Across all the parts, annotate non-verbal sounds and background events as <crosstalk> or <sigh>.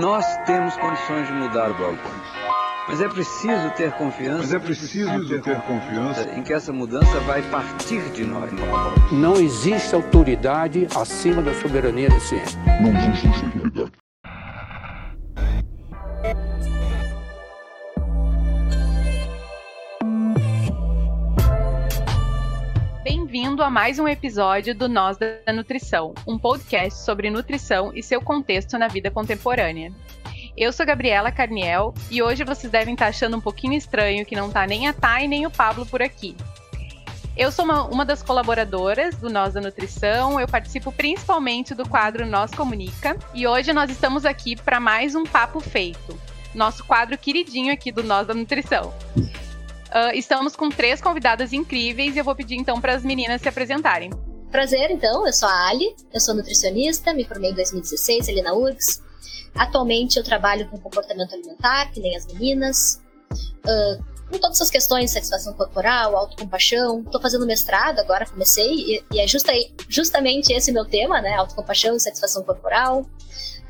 Nós temos condições de mudar o balcão. Mas é preciso ter confiança. Mas é preciso ter confiança em que essa mudança vai partir de nós. Não existe autoridade acima da soberania da ciência. Não existe autoridade. Mais um episódio do Nós da Nutrição, um podcast sobre nutrição e seu contexto na vida contemporânea. Eu sou Gabriela Carniel e hoje vocês devem estar achando um pouquinho estranho que não tá nem a Thay nem o Pablo por aqui. Eu sou uma, uma das colaboradoras do Nós da Nutrição, eu participo principalmente do quadro Nós Comunica e hoje nós estamos aqui para mais um Papo Feito, nosso quadro queridinho aqui do Nós da Nutrição. Uh, estamos com três convidadas incríveis e eu vou pedir então para as meninas se apresentarem. Prazer, então, eu sou a Ali, eu sou nutricionista, me formei em 2016 ali na URGS, Atualmente eu trabalho com comportamento alimentar, que nem as meninas, uh, com todas essas questões, satisfação corporal, autocompaixão. Estou fazendo mestrado agora, comecei, e, e é justa, justamente esse meu tema, né? Autocompaixão e satisfação corporal.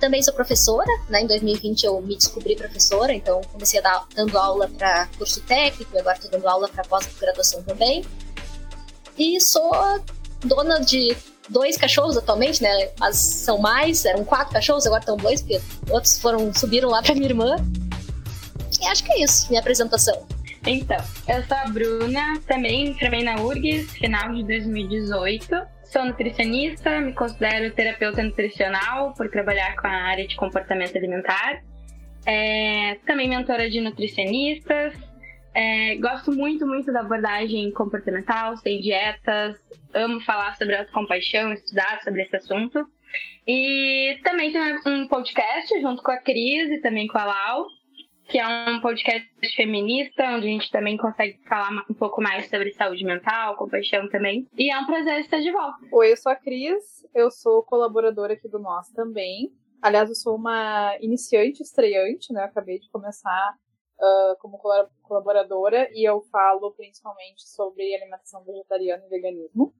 Também sou professora, né? Em 2020 eu me descobri professora, então comecei a dar, dando aula para curso técnico, e agora estou dando aula para pós-graduação também. E sou dona de dois cachorros atualmente, né? Mas são mais, eram quatro cachorros, agora estão dois, porque outros foram, subiram lá pra minha irmã. E acho que é isso, minha apresentação. Então, eu sou a Bruna, também formei na URGS, final de 2018. Sou nutricionista, me considero terapeuta nutricional por trabalhar com a área de comportamento alimentar. É, também mentora de nutricionistas, é, gosto muito, muito da abordagem comportamental, sem dietas, amo falar sobre autocompaixão, estudar sobre esse assunto. E também tem um podcast junto com a Cris e também com a Lau, que é um podcast feminista, onde a gente também consegue falar um pouco mais sobre saúde mental, compaixão também. E é um prazer estar de volta. Oi, eu sou a Cris, eu sou colaboradora aqui do Nós também. Aliás, eu sou uma iniciante estreante, né? Eu acabei de começar uh, como colaboradora e eu falo principalmente sobre alimentação vegetariana e veganismo.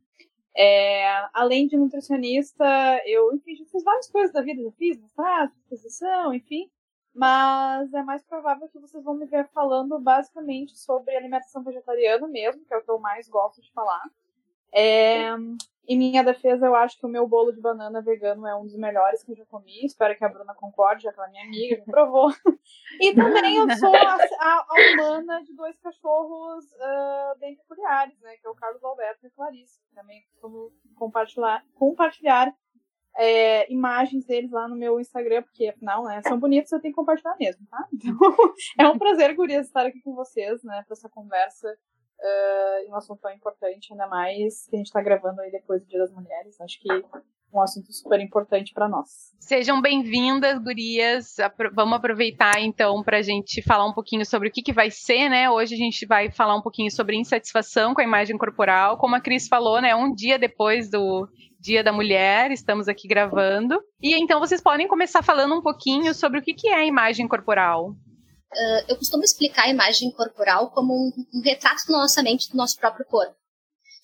É, além de nutricionista, eu, enfim, já fiz várias coisas da vida, já fiz mestrado, exposição, enfim, mas é mais provável que vocês vão me ver falando basicamente sobre alimentação vegetariana mesmo, que é o que eu mais gosto de falar. É, em minha defesa, eu acho que o meu bolo de banana vegano é um dos melhores que eu já comi. Espero que a Bruna concorde, já que ela é minha amiga, me provou. e também eu sou a, a, a humana de dois cachorros uh, bem peculiares, né? Que é o Carlos Alberto e a Clarice. Também costumo compartilhar, compartilhar é, imagens deles lá no meu Instagram, porque afinal, né, são bonitos, eu tenho que compartilhar mesmo, tá? <laughs> Então, é um prazer, gurias, estar aqui com vocês, né, para essa conversa uh, um assunto tão importante, ainda mais que a gente está gravando aí depois do Dia das Mulheres. Acho que um assunto super importante para nós. Sejam bem-vindas, gurias. Vamos aproveitar então para a gente falar um pouquinho sobre o que, que vai ser, né? Hoje a gente vai falar um pouquinho sobre insatisfação com a imagem corporal. Como a Cris falou, né? Um dia depois do Dia da Mulher, estamos aqui gravando. E então vocês podem começar falando um pouquinho sobre o que, que é a imagem corporal. Uh, eu costumo explicar a imagem corporal como um, um, retrato na nossa mente do nosso próprio corpo.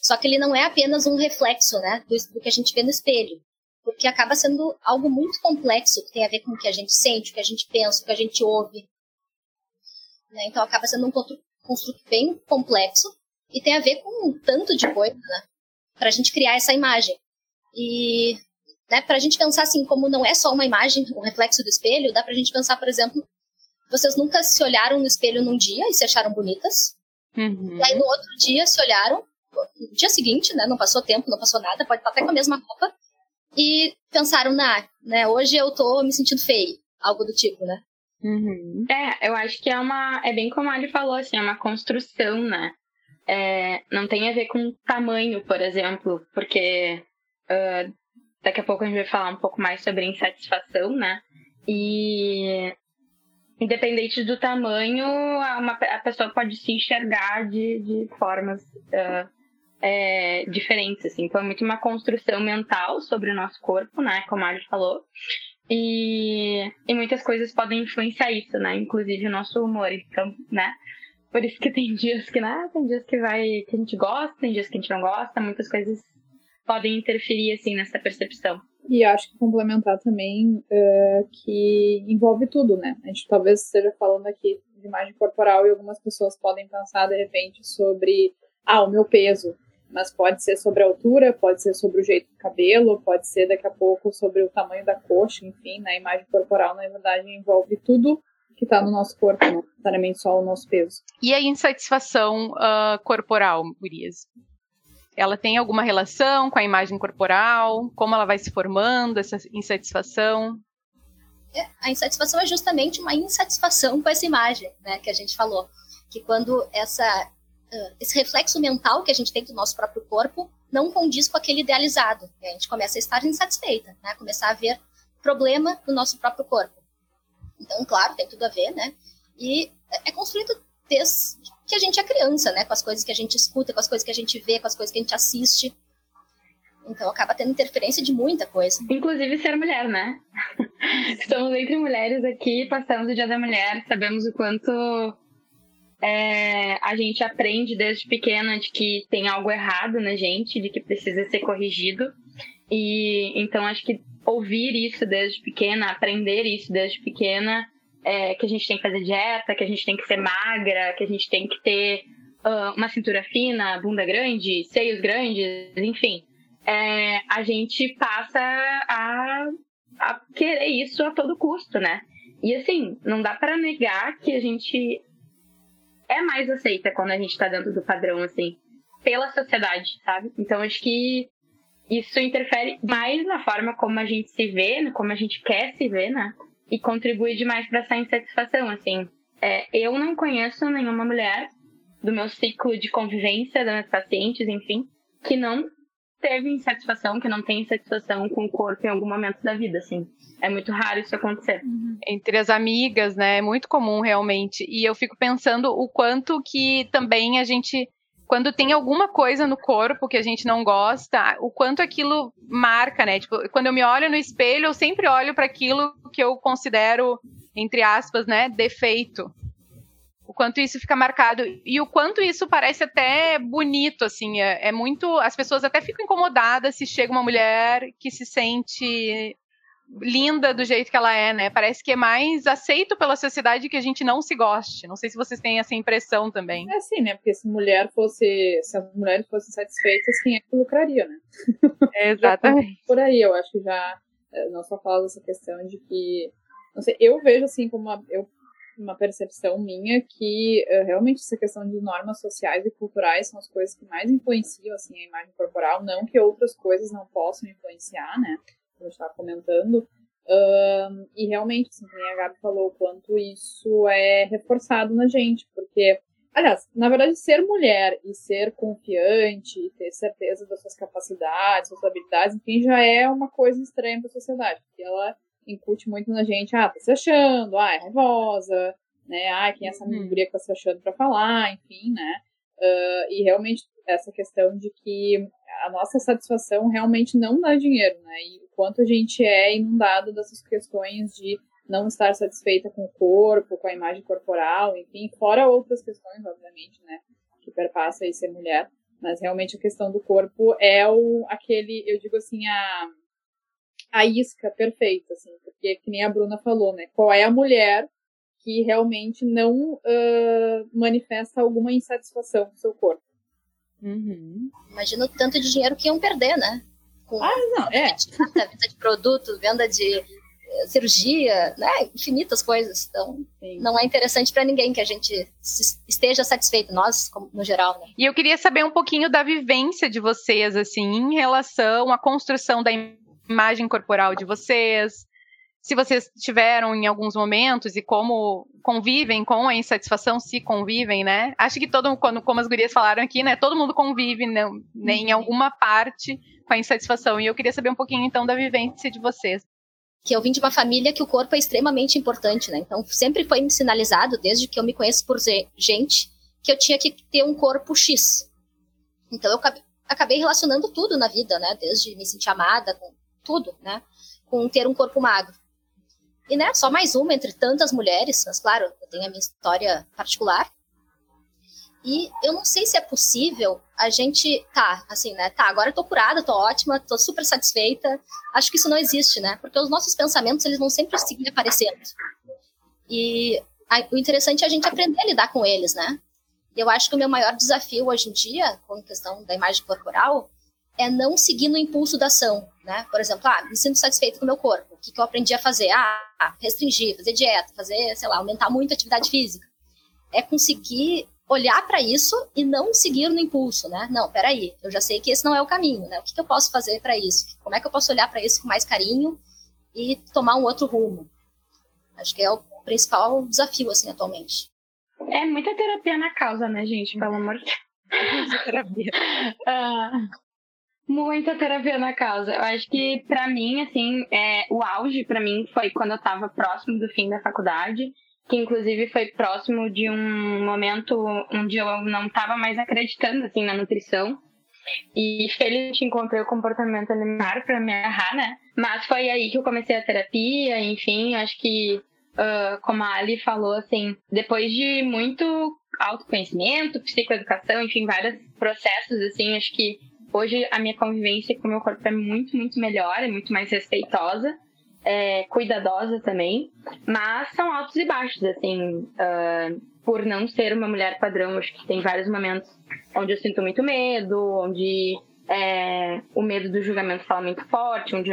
Só que ele não é apenas um reflexo né, do, do, que a gente vê no espelho, porque acaba sendo algo muito complexo, que tem a ver com o que a gente sente, o que a gente pensa, o que a gente ouve. Né? Então acaba sendo um construto bem complexo e tem a ver com um tanto de coisa né, para a gente criar essa imagem. E né, para a gente pensar assim, como não é só uma imagem, um reflexo do espelho, dá para a gente pensar, por exemplo, vocês nunca se olharam no espelho num dia e se acharam bonitas? Uhum. E aí no outro dia se olharam, no dia seguinte, né? Não passou tempo, não passou nada, pode estar até com a mesma roupa. E pensaram, nah, né? Hoje eu tô me sentindo feio. Algo do tipo, né? Uhum. É, eu acho que é uma. É bem como a Ali falou, assim, é uma construção, né? É, não tem a ver com tamanho, por exemplo, porque uh, daqui a pouco a gente vai falar um pouco mais sobre insatisfação, né? E independente do tamanho, uma, a pessoa pode se enxergar de, de formas uh, é, diferentes, assim. Então, é muito uma construção mental sobre o nosso corpo, né? Como a Ali falou. E, e muitas coisas podem influenciar isso, né? Inclusive o nosso humor. Então, né? Por isso que <laughs> tem dias que, né? Tem dias que vai que a gente gosta, tem dias que a gente não gosta, muitas coisas podem interferir, assim, nessa percepção. E acho que complementar também uh, que envolve tudo, né? A gente talvez esteja falando aqui de imagem corporal e algumas pessoas podem pensar de repente sobre ah, o meu peso, mas pode ser sobre a altura, pode ser sobre o jeito do cabelo, pode ser daqui a pouco sobre o tamanho da coxa, enfim, na né? imagem corporal, na verdade, envolve tudo que está no nosso corpo, não necessariamente só o nosso peso. E a insatisfação uh, corporal, Gurias? Ela tem alguma relação com a imagem corporal? Como ela vai se formando, essa insatisfação? É, a insatisfação é justamente uma insatisfação com essa imagem, né, que a gente falou. Que quando essa esse reflexo mental que a gente tem do nosso próprio corpo não condiz com aquele idealizado. a gente começa a estar insatisfeita, né? Começar a ver problema no nosso próprio corpo. Então, claro, tem tudo a ver, né? E é construído desde que a gente é criança, né? Com as coisas que a gente escuta, com as coisas que a gente vê, com as coisas que a gente assiste. Então acaba tendo interferência de muita coisa. Inclusive ser mulher, né? <laughs> Estamos entre mulheres aqui, passamos o Dia da Mulher, sabemos o quanto é, a gente aprende desde pequena de que tem algo errado na gente, de que precisa ser corrigido. E então acho que ouvir isso desde pequena, aprender isso desde pequena, é, que a gente tem que fazer dieta, que a gente tem que ser magra, que a gente tem que ter uh, uma cintura fina, bunda grande, seios grandes, enfim. É, a gente passa a, a querer isso a todo custo, né? E assim, não dá para negar que a gente é mais aceita quando a gente tá dentro do padrão, assim, pela sociedade, sabe? Então acho que isso interfere mais na forma como a gente se vê, como a gente quer se ver, né? E contribui demais para essa insatisfação, assim. É, eu não conheço nenhuma mulher do meu ciclo de convivência, das minhas pacientes, enfim, que não teve insatisfação, que não tem insatisfação com o corpo em algum momento da vida, assim. É muito raro isso acontecer. Entre as amigas, né? É muito comum realmente. E eu fico pensando o quanto que também a gente quando tem alguma coisa no corpo que a gente não gosta, o quanto aquilo marca, né? Tipo, quando eu me olho no espelho, eu sempre olho para aquilo que eu considero, entre aspas, né, defeito o quanto isso fica marcado e o quanto isso parece até bonito, assim, é, é, muito, as pessoas até ficam incomodadas se chega uma mulher que se sente linda do jeito que ela é, né? Parece que é mais aceito pela sociedade que a gente não se goste. Não sei se vocês têm essa impressão também. É assim, né? Porque se mulher fosse, se as mulheres fossem satisfeitas, quem é que lucraria, né? <laughs> Exatamente. Por aí, eu acho que já eh, não só fala dessa questão de que não sei, eu vejo assim como uma, eu uma percepção minha que uh, realmente essa questão de normas sociais e culturais são as coisas que mais influenciam assim a imagem corporal, não que outras coisas não possam influenciar, né? Como eu estava comentando. E realmente, assim, como a Gabi falou, o quanto isso é reforçado na gente, porque, aliás, na verdade, ser mulher e ser confiante, e ter certeza das suas capacidades, suas habilidades, enfim, já é uma coisa estranha para a sociedade, porque ela incute muito na gente, ah, tá se achando, ah, é raivosa, né, ah, quem é essa uhum. que tá se achando para falar, enfim, né, uh, e realmente essa questão de que a nossa satisfação realmente não dá dinheiro, né, e o quanto a gente é inundado dessas questões de não estar satisfeita com o corpo, com a imagem corporal, enfim, fora outras questões, obviamente, né, que perpassa aí ser mulher, mas realmente a questão do corpo é o, aquele, eu digo assim, a a isca perfeita, assim, porque que nem a Bruna falou, né? Qual é a mulher que realmente não uh, manifesta alguma insatisfação com seu corpo? Uhum. Imagina o tanto de dinheiro que iam perder, né? Com ah, não, é. Venda de produto, venda de eh, cirurgia, né? Infinitas coisas. Então, Sim. não é interessante para ninguém que a gente esteja satisfeito, nós, no geral, né? E eu queria saber um pouquinho da vivência de vocês, assim, em relação à construção da imagem corporal de vocês, se vocês tiveram em alguns momentos e como convivem com a insatisfação, se convivem, né? Acho que todo quando como as gurias falaram aqui, né? Todo mundo convive né, né, em alguma parte com a insatisfação. E eu queria saber um pouquinho então da vivência de vocês. Que eu vim de uma família que o corpo é extremamente importante, né? Então sempre foi me sinalizado desde que eu me conheço por gente que eu tinha que ter um corpo X. Então eu acabei relacionando tudo na vida, né? Desde me sentir amada com tudo, né? Com ter um corpo magro. E, né, só mais uma entre tantas mulheres, mas claro, eu tenho a minha história particular. E eu não sei se é possível a gente, tá, assim, né? Tá, agora eu tô curada, tô ótima, tô super satisfeita. Acho que isso não existe, né? Porque os nossos pensamentos, eles vão sempre seguir aparecendo. E a, o interessante é a gente aprender a lidar com eles, né? Eu acho que o meu maior desafio hoje em dia, com a questão da imagem corporal, é não seguir no impulso da ação, né? Por exemplo, ah, me sinto satisfeito com o meu corpo. O que, que eu aprendi a fazer? Ah, restringir, fazer dieta, fazer, sei lá, aumentar muito a atividade física. É conseguir olhar para isso e não seguir no impulso, né? Não, peraí, eu já sei que esse não é o caminho, né? O que, que eu posso fazer para isso? Como é que eu posso olhar para isso com mais carinho e tomar um outro rumo? Acho que é o principal desafio, assim, atualmente. É muita terapia na causa, né, gente? Pelo amor de Deus. <laughs> terapia. Uh, muita terapia na causa. Eu acho que, para mim, assim, é, o auge para mim foi quando eu tava próximo do fim da faculdade que inclusive foi próximo de um momento onde eu não estava mais acreditando assim na nutrição. E felizmente encontrei o comportamento alimentar para me agarrar, né? Mas foi aí que eu comecei a terapia, enfim, acho que, uh, como a Ali falou, assim, depois de muito autoconhecimento, psicoeducação, enfim, vários processos, assim, acho que hoje a minha convivência com o meu corpo é muito, muito melhor, é muito mais respeitosa é, cuidadosa também, mas são altos e baixos, assim, uh, por não ser uma mulher padrão, acho que tem vários momentos onde eu sinto muito medo, onde é, o medo do julgamento fala muito forte, onde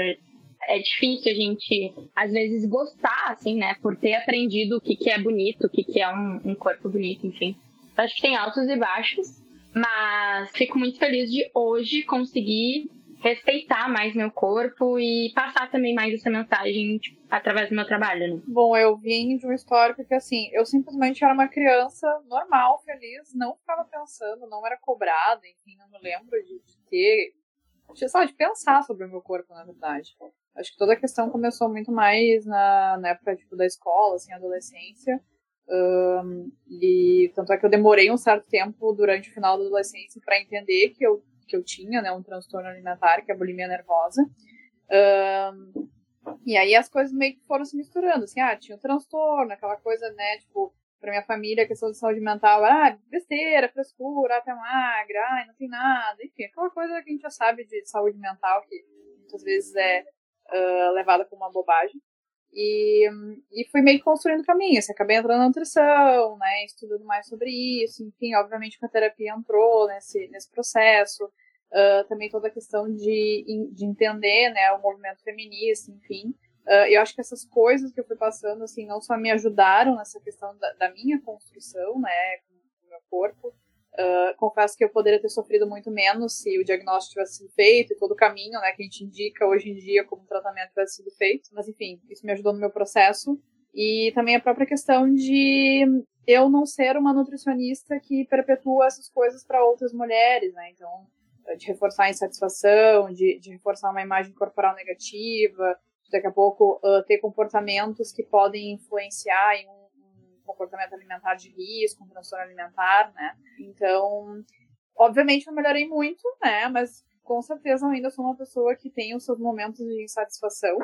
é difícil a gente, às vezes, gostar, assim, né, por ter aprendido o que, que é bonito, o que, que é um, um corpo bonito, enfim. Acho que tem altos e baixos, mas fico muito feliz de hoje conseguir respeitar mais meu corpo e passar também mais essa mensagem tipo, através do meu trabalho, né? Bom, eu vim de um histórico que, assim, eu simplesmente era uma criança normal, feliz, não ficava pensando, não era cobrada, enfim, não me lembro de, ter, de, sabe, de pensar sobre o meu corpo, na verdade. Acho que toda a questão começou muito mais na, na época, tipo, da escola, assim, adolescência. Um, e tanto é que eu demorei um certo tempo durante o final da adolescência para entender que eu que eu tinha, né, um transtorno alimentar, que é a bulimia nervosa. Um, e aí as coisas meio que foram se misturando, assim, ah, tinha um transtorno, aquela coisa, né, tipo, pra minha família, a questão de saúde mental, ah, besteira, frescura, até magra, ai, não tem nada, enfim, aquela coisa que a gente já sabe de saúde mental, que muitas vezes é uh, levada como uma bobagem. E, e fui meio que construindo caminho, assim, acabei entrando na nutrição, né, estudando mais sobre isso, enfim, obviamente que a terapia entrou nesse, nesse processo, uh, também toda a questão de, de entender, né, o movimento feminista, enfim, uh, eu acho que essas coisas que eu fui passando, assim, não só me ajudaram nessa questão da, da minha construção, né, com o meu corpo, Uh, confesso que eu poderia ter sofrido muito menos se o diagnóstico tivesse sido feito e todo o caminho né, que a gente indica hoje em dia como tratamento tivesse sido feito. Mas, enfim, isso me ajudou no meu processo. E também a própria questão de eu não ser uma nutricionista que perpetua essas coisas para outras mulheres, né? Então, de reforçar a insatisfação, de, de reforçar uma imagem corporal negativa, daqui a pouco uh, ter comportamentos que podem influenciar em um comportamento alimentar de risco, um transtorno alimentar, né? Então, obviamente não melhorei muito, né? Mas com certeza eu ainda sou uma pessoa que tem os seus momentos de insatisfação.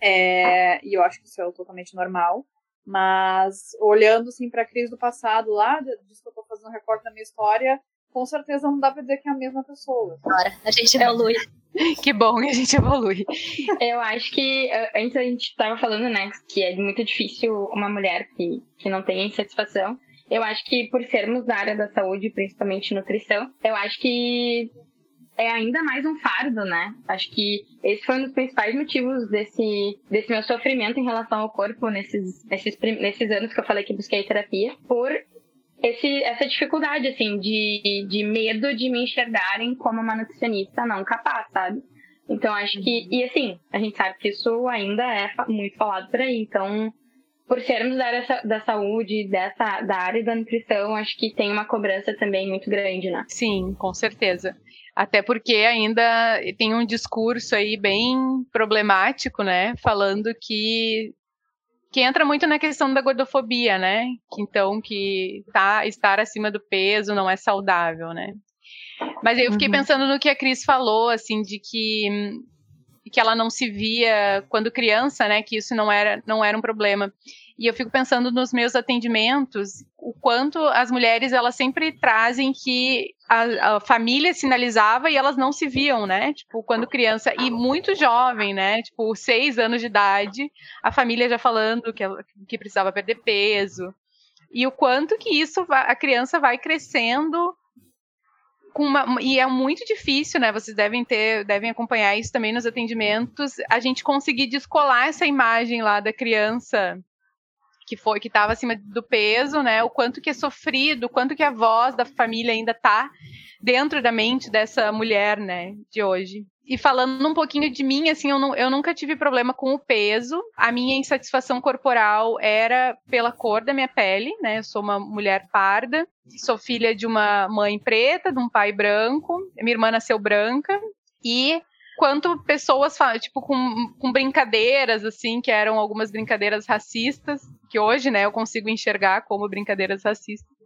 É, e eu acho que isso é totalmente normal. Mas olhando assim para a crise do passado lá, disso que eu tô fazendo um recorte da minha história, com certeza não dá para dizer que é a mesma pessoa. Agora, a gente evolui. <laughs> que bom que a gente evolui. Eu acho que eh, antes a gente estava falando, né, que é muito difícil uma mulher que, que não tem insatisfação. Eu acho que por sermos da área da saúde, principalmente nutrição, eu acho que é ainda mais um fardo, né? Acho que esse foi um dos principais motivos desse, desse meu sofrimento em relação ao corpo nesses, nesses, nesses anos que eu falei que busquei terapia, por esse, essa dificuldade, assim, de, de medo de me enxergarem como uma nutricionista não capaz, sabe? Então, acho que. E assim, a gente sabe que isso ainda é muito falado por aí. Então, por sermos da área da saúde, dessa, da área da nutrição, acho que tem uma cobrança também muito grande, né? Sim, com certeza. Até porque ainda tem um discurso aí bem problemático, né? Falando que que entra muito na questão da gordofobia, né? Então, que tá, estar acima do peso não é saudável, né? Mas eu fiquei uhum. pensando no que a Cris falou, assim, de que, que ela não se via quando criança, né? Que isso não era, não era um problema. E eu fico pensando nos meus atendimentos, o quanto as mulheres elas sempre trazem que a, a, família sinalizava e elas não se viam, né? Tipo, quando criança e muito jovem, né? Tipo, seis anos de idade, a família já falando que, que precisava perder peso. E o quanto que isso a criança vai crescendo uma, e é muito difícil, né? Vocês devem ter, devem acompanhar isso também nos atendimentos, a gente conseguir descolar essa imagem lá da criança que foi que estava acima do peso, né? O quanto que é sofrido, o quanto que a voz da família ainda está dentro da mente dessa mulher, né, de hoje. E falando um pouquinho de mim, assim, eu, não, eu nunca tive problema com o peso. A minha insatisfação corporal era pela cor da minha pele, né? Eu sou uma mulher parda, sou filha de uma mãe preta, de um pai branco. Minha irmã nasceu branca. E quanto pessoas, tipo, com, com brincadeiras, assim, que eram algumas brincadeiras racistas, que hoje, né, eu consigo enxergar como brincadeiras racistas.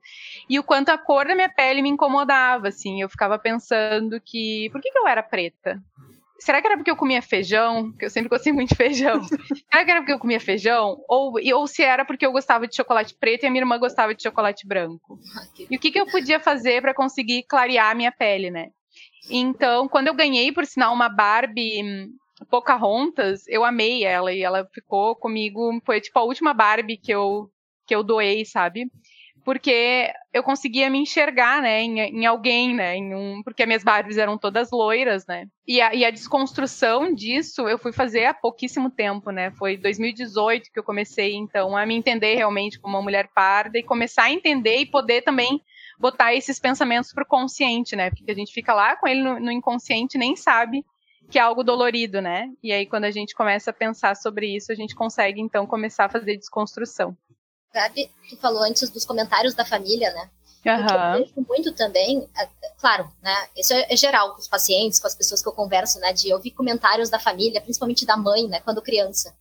E o quanto a cor da minha pele me incomodava, assim, eu ficava pensando que, por que, que eu era preta? Será que era porque eu comia feijão? Porque eu sempre gostei muito de feijão. <laughs> Será que era porque eu comia feijão? Ou, ou se era porque eu gostava de chocolate preto e a minha irmã gostava de chocolate branco? E o que, que eu podia fazer para conseguir clarear a minha pele, né? Então, quando eu ganhei, por sinal, uma Barbie hum, Pocahontas, eu amei ela e ela ficou comigo. Foi tipo a última Barbie que eu, que eu doei, sabe? Porque eu conseguia me enxergar, né, em, em alguém, né, em um, porque minhas Barbies eram todas loiras, né, e a, e a desconstrução disso eu fui fazer há pouquíssimo tempo, né, foi 2018 que eu comecei, então, a me entender realmente como uma mulher parda e começar a entender e poder também botar esses pensamentos pro consciente, né? Porque a gente fica lá com ele no, no inconsciente nem sabe que é algo dolorido, né? E aí quando a gente começa a pensar sobre isso, a gente consegue então começar a fazer desconstrução. Gabi, tu falou antes dos comentários da família, né? Uhum. Eu vejo muito também, é, claro, né? Isso é, é geral com os pacientes, com as pessoas que eu converso, né? De ouvir comentários da família, principalmente da mãe, né? Quando criança.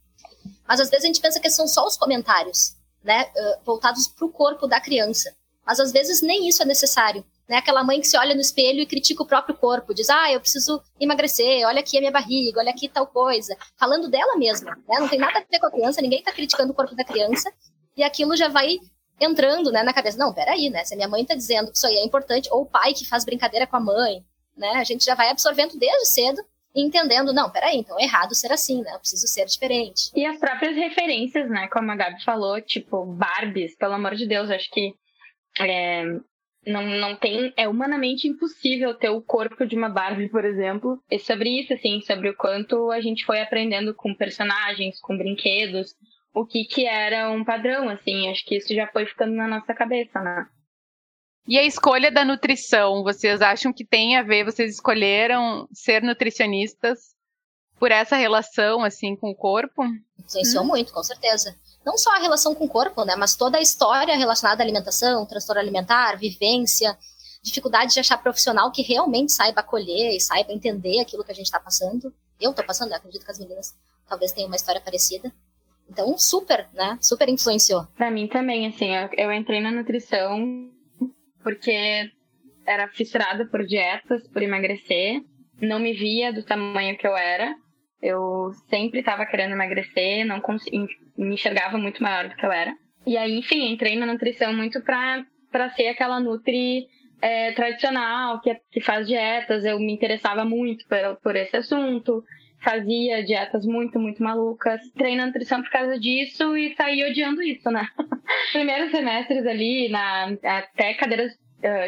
Mas às vezes a gente pensa que são só os comentários, né? Voltados para o corpo da criança. Mas às vezes nem isso é necessário. Né? Aquela mãe que se olha no espelho e critica o próprio corpo, diz: Ah, eu preciso emagrecer, olha aqui a minha barriga, olha aqui tal coisa. Falando dela mesma, né? Não tem nada a ver com a criança, ninguém está criticando o corpo da criança, e aquilo já vai entrando né, na cabeça. Não, peraí, né? Se a minha mãe está dizendo que isso aí é importante, ou o pai que faz brincadeira com a mãe, né? A gente já vai absorvendo desde cedo e entendendo, não, peraí, então é errado ser assim, né? Eu preciso ser diferente. E as próprias referências, né? Como a Gabi falou, tipo, Barbies, pelo amor de Deus, acho que é, não, não tem. É humanamente impossível ter o corpo de uma Barbie, por exemplo. E sobre isso, assim, sobre o quanto a gente foi aprendendo com personagens, com brinquedos, o que que era um padrão, assim. Acho que isso já foi ficando na nossa cabeça, né? E a escolha da nutrição, vocês acham que tem a ver? Vocês escolheram ser nutricionistas por essa relação, assim, com o corpo? Influenciou hum. muito, com certeza não só a relação com o corpo, né, mas toda a história relacionada à alimentação, transtorno alimentar, vivência, dificuldade de achar profissional que realmente saiba acolher e saiba entender aquilo que a gente está passando. Eu estou passando, acredito que as meninas talvez tenham uma história parecida. Então, super, né? Super influenciou. Para mim também, assim, eu, eu entrei na nutrição porque era fissurada por dietas, por emagrecer, não me via do tamanho que eu era. Eu sempre estava querendo emagrecer, não consegui, me enxergava muito maior do que eu era. E aí, enfim, entrei na nutrição muito pra, pra ser aquela nutri é, tradicional, que, que faz dietas. Eu me interessava muito por, por esse assunto. Fazia dietas muito, muito malucas. Entrei na nutrição por causa disso e saí odiando isso, né? <laughs> Primeiros semestres ali, na, até cadeiras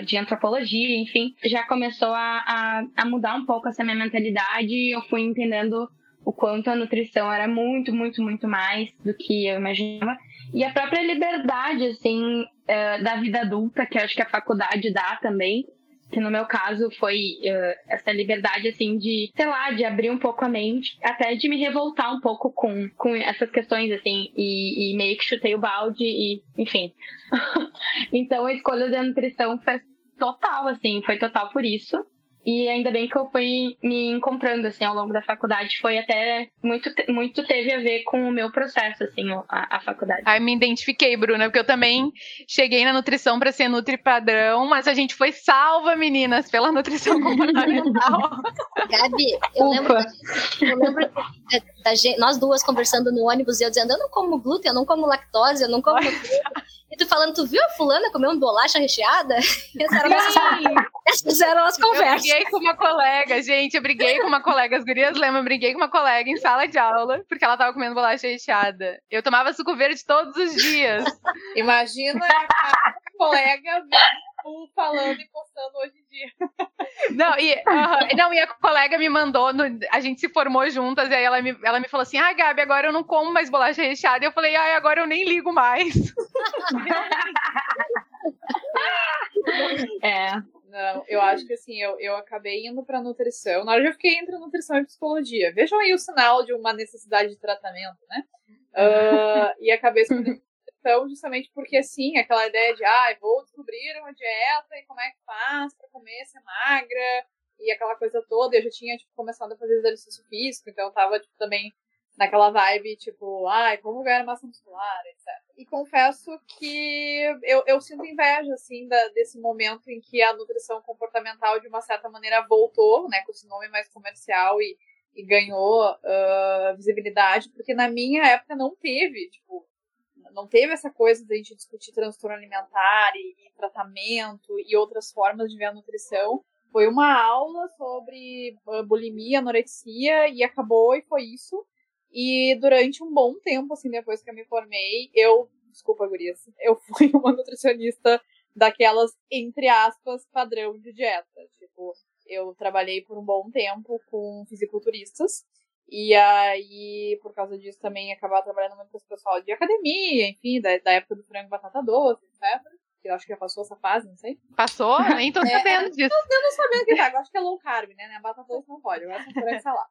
de antropologia, enfim, já começou a, a, a, mudar um pouco essa minha mentalidade eu fui entendendo o quanto a nutrição era muito, muito, muito mais do que eu imaginava. E a própria liberdade, assim, uh, da vida adulta, que acho que a faculdade dá também, que no meu caso foi uh, essa liberdade, assim, de, sei lá, de abrir um pouco a mente, até de me revoltar um pouco com, com essas questões, assim, e, e meio que chutei o balde e, enfim. <laughs> então a escolha da nutrição foi total, assim, foi total por isso. E ainda bem que eu fui me encontrando, assim, ao longo da faculdade. Foi até muito, muito teve a ver com o meu processo, assim, a, a faculdade. Aí me identifiquei, Bruna, porque eu também cheguei na nutrição para ser nutri padrão, mas a gente foi salva, meninas, pela nutrição <laughs> comportamental. Gabi, eu lembro, da, eu lembro da, da gente, nós duas conversando no ônibus e eu dizendo, eu não como glúten, eu não como lactose, eu não como E tu falando, tu viu a fulana comendo bolacha recheada? <laughs> Essas eram as conversas. Eu briguei com uma colega, gente, eu briguei com uma colega, as gurias lembram, eu briguei com uma colega em sala de aula, porque ela tava comendo bolacha recheada. Eu tomava suco verde todos os dias. Imagina a <laughs> colega falando e postando hoje em dia. Não, e, uh, não, e a colega me mandou, no, a gente se formou juntas, e aí ela me, ela me falou assim: ah, Gabi, agora eu não como mais bolacha recheada. E eu falei: ah, agora eu nem ligo mais. <laughs> é. Não, eu acho que assim, eu, eu acabei indo pra nutrição. Na hora eu fiquei entre nutrição e psicologia. Vejam aí o sinal de uma necessidade de tratamento, né? Uh, e acabei escolhendo <laughs> nutrição justamente porque, assim, aquela ideia de, ah, vou descobrir uma dieta e como é que faz pra comer, ser magra, e aquela coisa toda. Eu já tinha, tipo, começado a fazer exercício físico, então eu tava, tipo, também naquela vibe, tipo, ai, como ganhar massa muscular, etc. E confesso que eu, eu sinto inveja, assim, da, desse momento em que a nutrição comportamental, de uma certa maneira, voltou, né, com esse nome mais comercial e, e ganhou uh, visibilidade, porque na minha época não teve, tipo, não teve essa coisa de a gente discutir transtorno alimentar e, e tratamento e outras formas de ver a nutrição. Foi uma aula sobre bulimia, anorexia e acabou e foi isso. E durante um bom tempo, assim, depois que eu me formei, eu, desculpa, gurias, eu <laughs> fui uma nutricionista daquelas, entre aspas, padrão de dieta. Tipo, eu trabalhei por um bom tempo com fisiculturistas. E aí, por causa disso, também acabava trabalhando muito com o pessoal de academia, enfim, da, da época do frango batata doce, etc que eu acho que já passou essa fase, não sei. Passou? <laughs> Nem tô é, sabendo disso. Eu, eu não sabia que tá, eu acho que é low carb, né? A batata doce não pode, agora só puré de salada.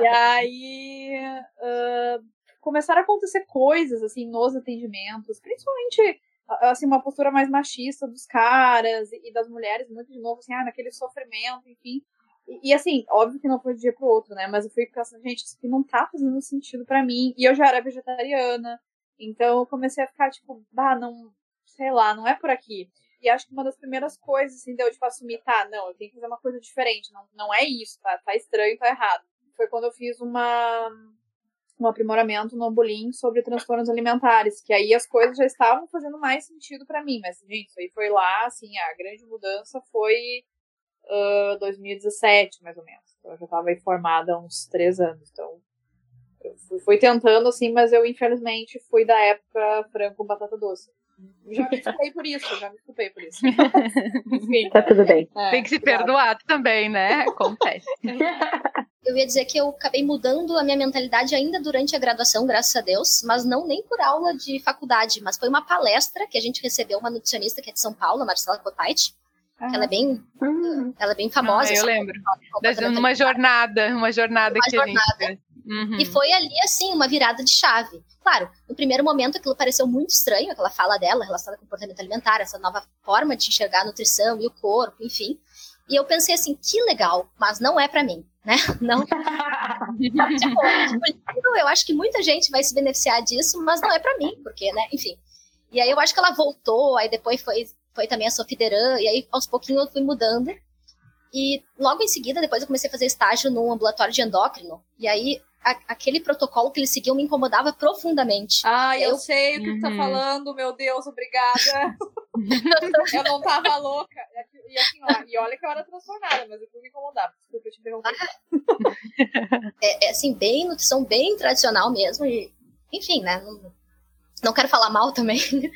e aí uh, começaram a acontecer coisas, assim, nos atendimentos, principalmente, assim, uma postura mais machista dos caras e, das mulheres, muito de novo, assim, ah, naquele sofrimento, enfim. E, e, assim, óbvio que não foi de dia pro outro, né? Mas eu fui pensando, gente, isso aqui não tá fazendo sentido para mim. E eu já era vegetariana. Então eu comecei a ficar, tipo, bah, não, sei lá, não é por aqui. E acho que uma das primeiras coisas, assim, deu de tipo, assumir, tá, não, eu tenho que fazer uma coisa diferente, não, não é isso, tá, tá estranho, tá errado. Foi quando eu fiz uma, um aprimoramento no Ambolim sobre transtornos alimentares, que aí as coisas já estavam fazendo mais sentido para mim, mas, gente, isso aí foi lá, assim, a grande mudança foi uh, 2017, mais ou menos. Então, eu já estava aí formada há uns três anos, então eu fui, fui tentando, assim, mas eu, infelizmente, fui da época frango com batata doce. Já me desculpei por isso, já me desculpei por isso. <laughs> Enfim. Tá tudo bem. É, Tem que se perdoar também, né? Acontece. <laughs> Eu ia dizer que eu acabei mudando a minha mentalidade ainda durante a graduação, graças a Deus, mas não nem por aula de faculdade, mas foi uma palestra que a gente recebeu uma nutricionista que é de São Paulo, a Marcela Cotait. Ah. Ela é bem, hum. ela é bem famosa. Ah, eu lembro. Uma jornada, uma jornada uma que jornada. a gente Uhum. E foi ali, assim, uma virada de chave. Claro, no primeiro momento aquilo pareceu muito estranho, aquela fala dela relacionada com comportamento alimentar, essa nova forma de enxergar a nutrição e o corpo, enfim. E eu pensei assim, que legal, mas não é para mim, né? <laughs> Não. <laughs> tipo, eu acho que muita gente vai se beneficiar disso, mas não é para mim, porque, né? Enfim. E aí eu acho que ela voltou, aí depois foi, foi também a Sofideran, e aí aos pouquinhos eu fui mudando. E logo em seguida, depois eu comecei a fazer estágio num ambulatório de endócrino. E aí a, aquele protocolo que eles seguiam me incomodava profundamente. Ah, eu, eu sei o que uhum. tu tá falando, meu Deus, obrigada. <laughs> eu não tava louca. E, assim, ó, e olha que eu era transformada, mas aquilo me incomodava. Desculpa, eu te interromper. <laughs> é, é, assim, bem nutrição bem tradicional mesmo. E, enfim, né? Não, não quero falar mal também. <laughs>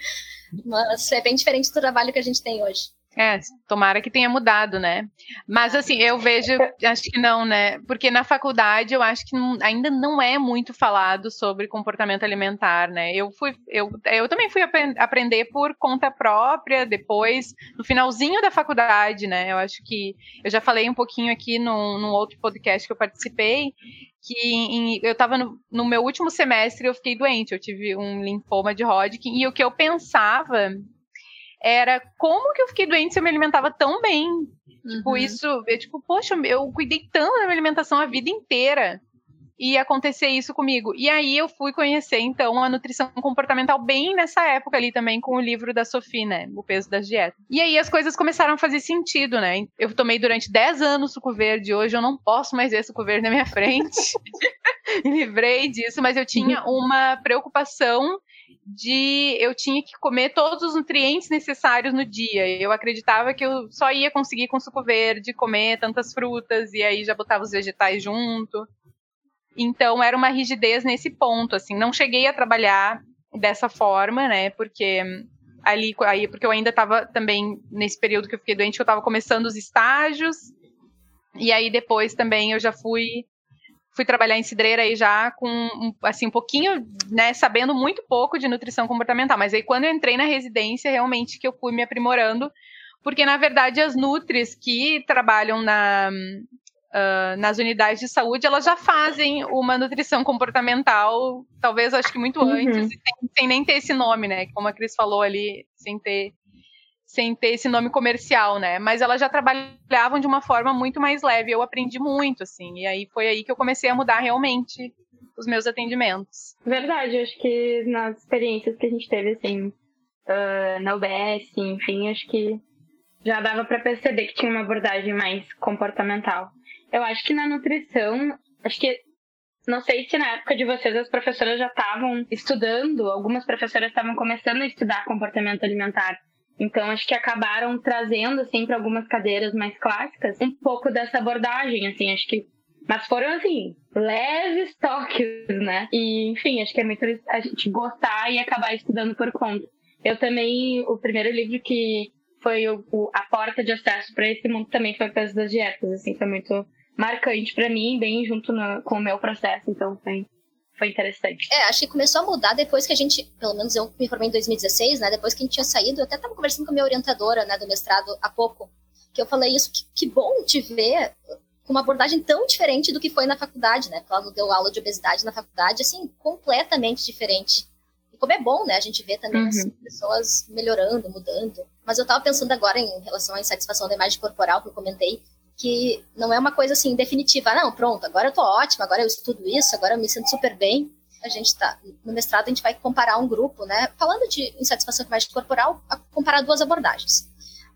Mas é bem diferente do trabalho que a gente tem hoje. É, tomara que tenha mudado, né? Mas assim, eu vejo, acho que não, né? Porque na faculdade eu acho que não, ainda não é muito falado sobre comportamento alimentar, né? Eu fui, eu, eu também fui aprender por conta própria, depois, no finalzinho da faculdade, né? Eu acho que eu já falei um pouquinho aqui num, num outro podcast que eu participei, que em, eu estava no, no, meu último semestre eu fiquei doente, eu tive um linfoma de Hodgkin, e o que eu pensava era como que eu fiquei doente se eu me alimentava tão bem. Tipo, Uhum. isso, eu, tipo, poxa, eu cuidei tanto da minha alimentação a vida inteira. E acontecer isso comigo. E aí eu fui conhecer, então, a nutrição comportamental bem nessa época ali também, com o livro da Sophie, né? O peso das dietas. E aí as coisas começaram a fazer sentido, né? Eu tomei durante 10 anos suco verde, hoje eu não posso mais ver suco verde na minha frente. <laughs> <laughs> Me livrei disso, mas eu tinha uma preocupação de eu tinha que comer todos os nutrientes necessários no dia. Eu acreditava que eu só ia conseguir com suco verde comer tantas frutas e aí já botava os vegetais junto. Então era uma rigidez nesse ponto, assim, não cheguei a trabalhar dessa forma, né? Porque ali aí porque eu ainda estava também nesse período que eu fiquei doente, eu estava começando os estágios. E aí depois também eu já fui fui trabalhar em cidreira aí já com um, assim um pouquinho, né, sabendo muito pouco de nutrição comportamental, mas aí quando eu entrei na residência, realmente que eu fui me aprimorando, porque na verdade as nutris que trabalham na uh, nas unidades de saúde, elas já fazem uma nutrição comportamental, talvez acho que muito Uhum. antes, sem, sem nem ter esse nome, né? Como a Cris falou ali, sem ter sem ter esse nome comercial, né? Mas elas já trabalhavam de uma forma muito mais leve. Eu aprendi muito, assim. E aí foi aí que eu comecei a mudar realmente os meus atendimentos. Verdade, acho que nas experiências que a gente teve, assim, ah, na UBS, enfim, acho que já dava para perceber que tinha uma abordagem mais comportamental. Eu acho que na nutrição, acho que não sei se na época de vocês as professoras já estavam estudando, algumas professoras estavam começando a estudar comportamento alimentar. Então acho que acabaram trazendo assim para algumas cadeiras mais clássicas um pouco dessa abordagem, assim, acho que mas foram assim, leves toques, né? E enfim, acho que é muito a gente gostar e acabar estudando por conta. Eu também, o primeiro livro que foi o, o- a porta de acesso para esse mundo também foi Peso das Dietas, assim, foi muito marcante para mim, bem junto no- com o meu processo, então foi, foi interessante. É, acho que começou a mudar depois que a gente, pelo menos eu me formei em 2016, né? Depois que a gente tinha saído, eu até estava conversando com a minha orientadora, né, do mestrado há pouco, que eu falei isso, que, que bom te ver com uma abordagem tão diferente do que foi na faculdade, né? Porque ela deu aula de obesidade na faculdade, assim, completamente diferente. E como é bom, né? A gente vê também as Uhum. pessoas melhorando, mudando. Mas eu tava pensando agora em relação à insatisfação da imagem corporal, que eu comentei, que não é uma coisa assim definitiva. Não, pronto, agora eu tô ótima, agora eu estudo isso, agora eu me sinto super bem. A gente tá, no mestrado a gente vai comparar um grupo, né? Falando de insatisfação com a imagem corporal, comparar duas abordagens.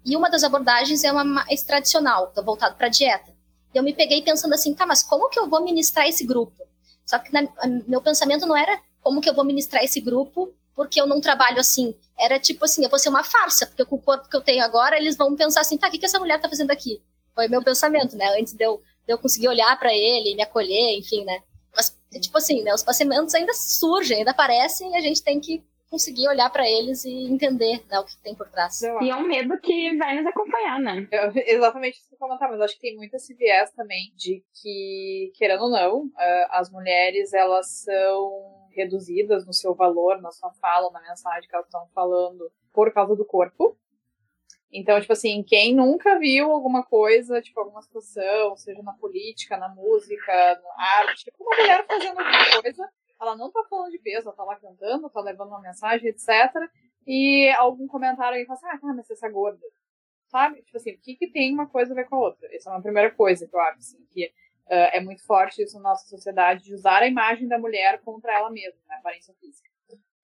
E uma das abordagens é uma mais tradicional, voltado para dieta. E eu me peguei pensando assim, tá, mas como que eu vou ministrar esse grupo? Só que na- meu pensamento não era como que eu vou ministrar esse grupo, porque eu não trabalho assim. Era tipo assim, eu vou ser uma farsa, porque com o corpo que eu tenho agora, eles vão pensar assim, tá, o que, que essa mulher tá fazendo aqui? Foi meu pensamento, né? Antes de eu, de eu conseguir olhar para ele, me acolher, enfim, né? Mas, tipo assim, né? Os pensamentos ainda surgem, ainda aparecem, e a gente tem que conseguir olhar para eles e entender né, o que tem por trás. Eu E é um medo que vai nos acompanhar, né? Eu- exatamente isso que eu ia comentar, mas acho que tem muito esse viés também de que, querendo ou não, eh, as mulheres elas são reduzidas no seu valor, na sua fala, na mensagem que elas estão falando por causa do corpo. Então, tipo assim, quem nunca viu alguma coisa, tipo, alguma situação, seja na política, na música, na arte, tipo, uma mulher fazendo alguma coisa, ela não tá falando de peso, ela tá lá cantando, tá levando uma mensagem, etc. E algum comentário aí fala assim, ah, tá, mas você é gorda sabe? Tipo assim, o que, que tem uma coisa a ver com a outra? Essa é uma primeira coisa que eu acho, assim, que ah, é muito forte isso na nossa sociedade, de usar a imagem da mulher contra ela mesma, né? A aparência física.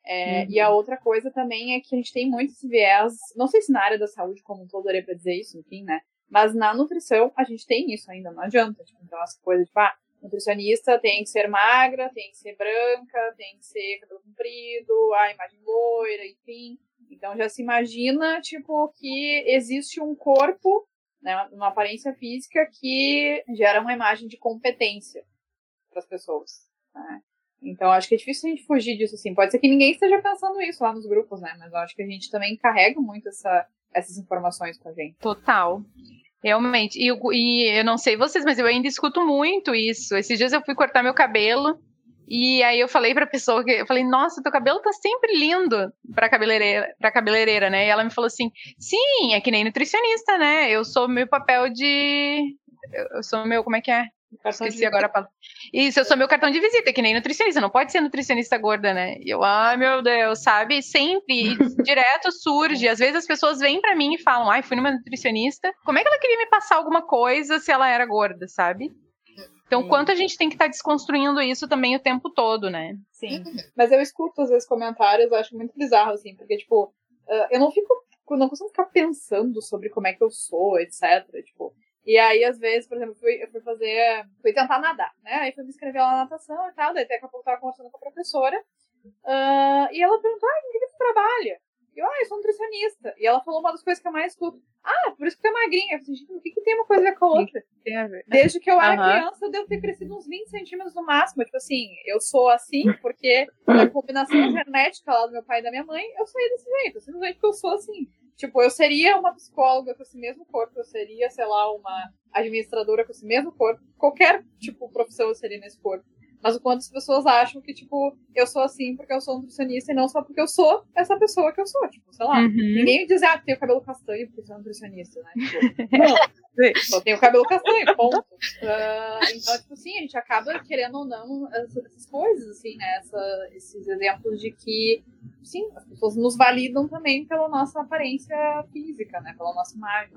É, Uhum. E a outra coisa também é que a gente tem muito esse viés, não sei se na área da saúde como um todo daria pra dizer isso, enfim, né? Mas na nutrição a gente tem isso ainda, não adianta. Tipo, então essa coisa de, ah, nutricionista tem que ser magra, tem que ser branca, tem que ser cabelo comprido, a imagem loira, enfim. Então já se imagina, tipo, que existe um corpo, né, uma aparência física que gera uma imagem de competência para as pessoas. Né? Então acho que é difícil a gente fugir disso, assim. Pode ser que ninguém esteja pensando isso lá nos grupos, né? Mas eu acho que a gente também carrega muito essa, essas informações com a gente. Total. Realmente. E, eu- e eu não sei vocês, mas eu ainda escuto muito isso. Esses dias eu fui cortar meu cabelo e aí eu falei pra pessoa que eu falei: "Nossa, teu cabelo tá sempre lindo pra cabeleireira, para cabeleireira, né?" E ela me falou assim: "Sim, é que nem nutricionista, né? Eu sou meu papel de eu sou meu, como é que é? Cartão de Esqueci agora a palavra. Isso, eu sou meu cartão de visita, que nem nutricionista. Não pode ser nutricionista gorda, né? E eu, ai meu Deus, sabe? Sempre, e <laughs> direto surge. Às vezes as pessoas vêm pra mim e falam, ai, fui numa nutricionista. Como é que ela queria me passar alguma coisa se ela era gorda, sabe? Então, Sim. quanto a gente tem que estar desconstruindo isso também o tempo todo, né? Sim. Mas eu escuto às vezes comentários, eu acho muito bizarro, assim, porque, tipo, ah, eu não fico. eu Não consigo ficar pensando sobre como é que eu sou, etc. Tipo. E aí, às vezes, por exemplo, eu fui, eu fui fazer. fui tentar nadar, né? Aí fui me inscrever lá na natação e tal, daí daqui a pouco eu tava conversando com a professora. ah, e ela perguntou, ah, com que que tu trabalha? E eu, ah, eu sou nutricionista. E ela falou uma das coisas que eu mais escuto. Ah, por isso que tu é magrinha. Eu falei, gente, o que, que tem uma coisa a ver com a outra? Tem a ver. Desde que eu era Aham. criança, eu devo ter crescido uns 20 centímetros no máximo. Tipo assim, eu sou assim porque na combinação genética lá do meu pai e da minha mãe, eu saí desse jeito. Simplesmente porque eu sou assim. Tipo, eu seria uma psicóloga com esse mesmo corpo, eu seria, sei lá, uma administradora com esse mesmo corpo. Qualquer, tipo, profissão eu seria nesse corpo. Mas o quanto as pessoas acham que, tipo, eu sou assim porque eu sou nutricionista e não só porque eu sou essa pessoa que eu sou. Tipo, sei lá. Uhum. Ninguém diz, ah, tu tem o cabelo castanho porque tu é nutricionista, né? Tipo, <laughs> não, só tem o cabelo castanho, ponto. Ah, então, tipo assim, a gente acaba querendo ou não essas, essas coisas, assim, né? Essa- esses exemplos de que, sim, as pessoas nos validam também pela nossa aparência física, né? Pela nossa imagem.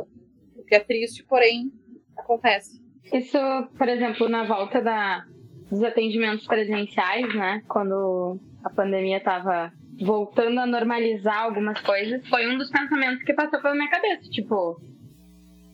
O que é triste, porém, acontece. Isso, por exemplo, na volta da, dos atendimentos presenciais, né? Quando a pandemia estava voltando a normalizar algumas coisas, foi um dos pensamentos que passou pela minha cabeça. Tipo,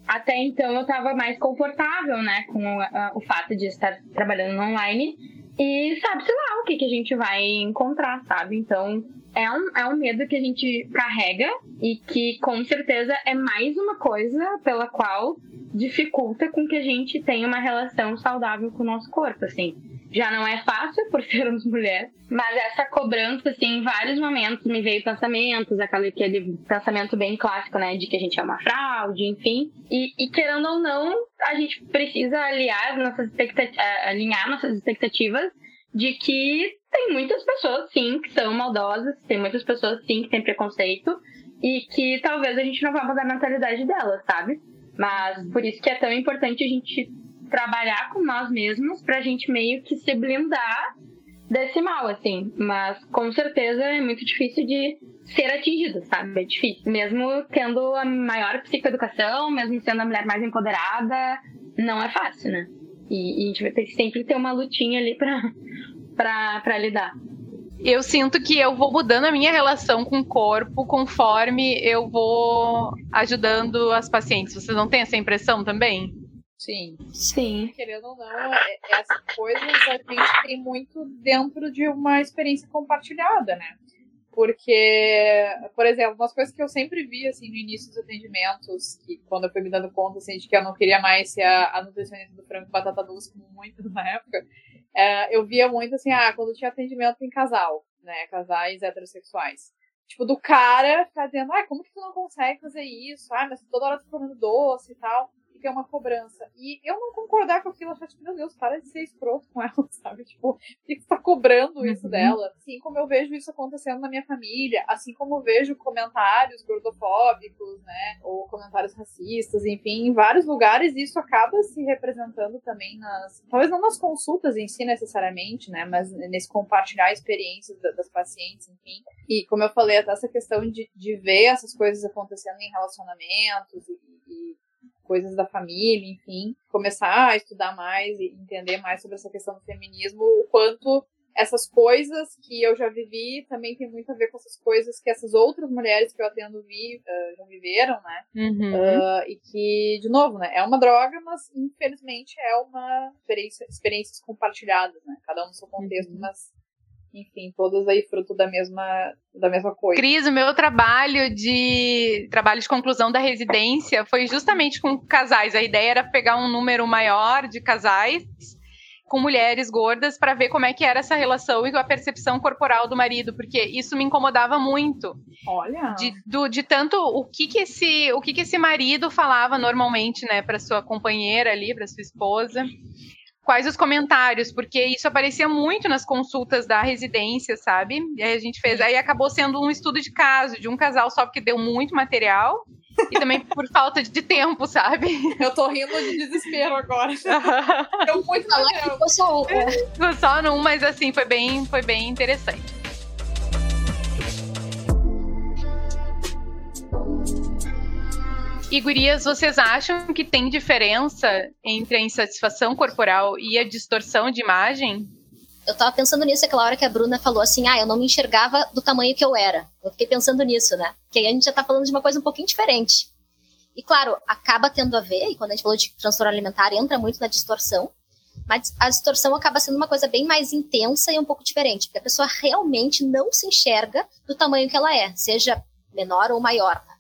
até então eu estava mais confortável, né? Com o, o fato de estar trabalhando online. E sabe-se lá o que, que a gente vai encontrar, sabe? Então, é um, é um medo que a gente carrega e que com certeza é mais uma coisa pela qual dificulta com que a gente tenha uma relação saudável com o nosso corpo, assim. Já não é fácil por <laughs> sermos mulheres, mas essa cobrança, assim, em vários momentos me veio pensamentos, aquele, aquele pensamento bem clássico, né, de que a gente é uma fraude, enfim. E, e querendo ou não, a gente precisa aliar nossas expectativas, alinhar nossas expectativas de que tem muitas pessoas, sim, que são maldosas, tem muitas pessoas, sim, que têm preconceito e que talvez a gente não vá mudar a mentalidade delas, sabe? Mas por isso que é tão importante a gente trabalhar com nós mesmos pra gente meio que se blindar desse mal, assim. Mas com certeza é muito difícil de ser atingido, sabe? É difícil. Mesmo tendo a maior psicoeducação, mesmo sendo a mulher mais empoderada, não é fácil, né? E, e a gente vai ter que sempre ter uma lutinha ali pra, pra, pra lidar. Eu sinto que eu vou mudando a minha relação com o corpo conforme eu vou ajudando as pacientes. Vocês não têm essa impressão também? Sim. Sim. Querendo ou não, é- essas coisas a gente tem muito dentro de uma experiência compartilhada, né? Porque, por exemplo, umas coisas que eu sempre vi, assim, no início dos atendimentos, que quando eu fui me dando conta, assim, de que eu não queria mais ser a, a nutricionista do frango batata doce, como muito <laughs> na época, é, eu via muito, assim, ah, quando tinha atendimento em casal, né, casais heterossexuais. Tipo, do cara ficar dizendo, ah, como que tu não consegue fazer isso? Ah, mas toda hora tu tá comendo doce e tal e que é uma cobrança. E eu não concordar com aquilo, achar, tipo, meu Deus, para de ser escroto com ela, <laughs> sabe? Tipo, por que você tá cobrando isso Uhum. dela? Assim como eu vejo isso acontecendo na minha família, assim como eu vejo comentários gordofóbicos, né? Ou comentários racistas, enfim, em vários lugares isso acaba se representando também nas. Talvez não nas consultas em si necessariamente, né? Mas nesse compartilhar experiências da- das pacientes, enfim. E como eu falei, até essa questão de, de ver essas coisas acontecendo em relacionamentos e, e coisas da família, enfim, começar a estudar mais e entender mais sobre essa questão do feminismo, o quanto essas coisas que eu já vivi também tem muito a ver com essas coisas que essas outras mulheres que eu atendo vi, ah, já viveram, né? Uhum. Ah, e que, de novo, né, é uma droga, mas infelizmente é uma experiência, experiências compartilhadas, né? Cada um no seu contexto, Uhum. mas enfim, todas aí fruto da mesma, da mesma coisa. Cris, o meu trabalho de trabalho de conclusão da residência foi justamente com casais. A ideia era pegar um número maior de casais com mulheres gordas para ver como é que era essa relação e a percepção corporal do marido, porque isso me incomodava muito. Olha, De, do- de tanto o que que esse o que que esse marido falava normalmente, né, para sua companheira ali, para sua esposa. Quais os comentários? Porque isso aparecia muito nas consultas da residência, sabe? E aí a gente fez, aí acabou sendo um estudo de caso de um casal só porque deu muito material. E também <laughs> por falta de tempo, sabe? Eu tô rindo de desespero agora. <laughs> Deu muito Falar que ficou só um, é. Ficou só num, mas assim, foi bem, foi bem interessante. E gurias, vocês acham que tem diferença entre a insatisfação corporal e a distorção de imagem? Eu tava pensando nisso aquela hora que a Bruna falou assim, ah, eu não me enxergava do tamanho que eu era. Eu fiquei pensando nisso, né? Que aí a gente já tá falando de uma coisa um pouquinho diferente. E claro, acaba tendo a ver, e quando a gente falou de transtorno alimentar, entra muito na distorção, mas a distorção acaba sendo uma coisa bem mais intensa e um pouco diferente, porque a pessoa realmente não se enxerga do tamanho que ela é, seja menor ou maior. tá?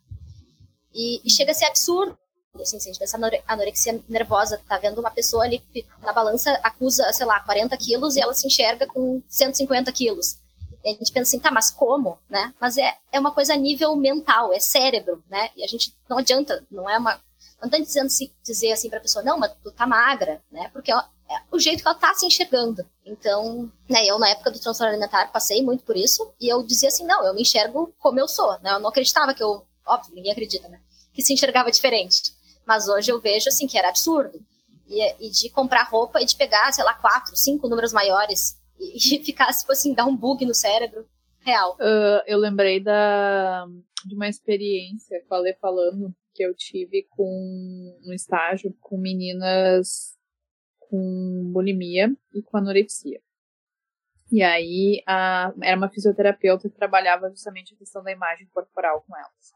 E, e chega a ser absurdo. Assim, se a gente pensar na anorexia nervosa, tá vendo uma pessoa ali que na balança acusa, sei lá, 40 quilos e ela se enxerga com 150 quilos. E a gente pensa assim, tá, mas como, né? Mas é, é uma coisa a nível mental, é cérebro, né? E a gente, não adianta, não é uma... Não tá dizendo assim, dizer assim pra pessoa, não, mas tu tá magra, né? Porque é é o jeito que ela tá se enxergando. Então, né, eu na época do transtorno alimentar passei muito por isso, e eu dizia assim, não, eu me enxergo como eu sou, né? Eu não acreditava que eu, óbvio, ninguém acredita, né? Que se enxergava diferente. Mas hoje eu vejo, assim, que era absurdo. E, e de comprar roupa e de pegar, sei lá, quatro, cinco números maiores <laughs> e, e ficar, tipo assim, dar um bug no cérebro real. Ah, eu lembrei da, de uma experiência com a falando que eu tive com um estágio com meninas com bulimia e com anorexia. E aí a, era uma fisioterapeuta que trabalhava justamente a questão da imagem corporal com elas.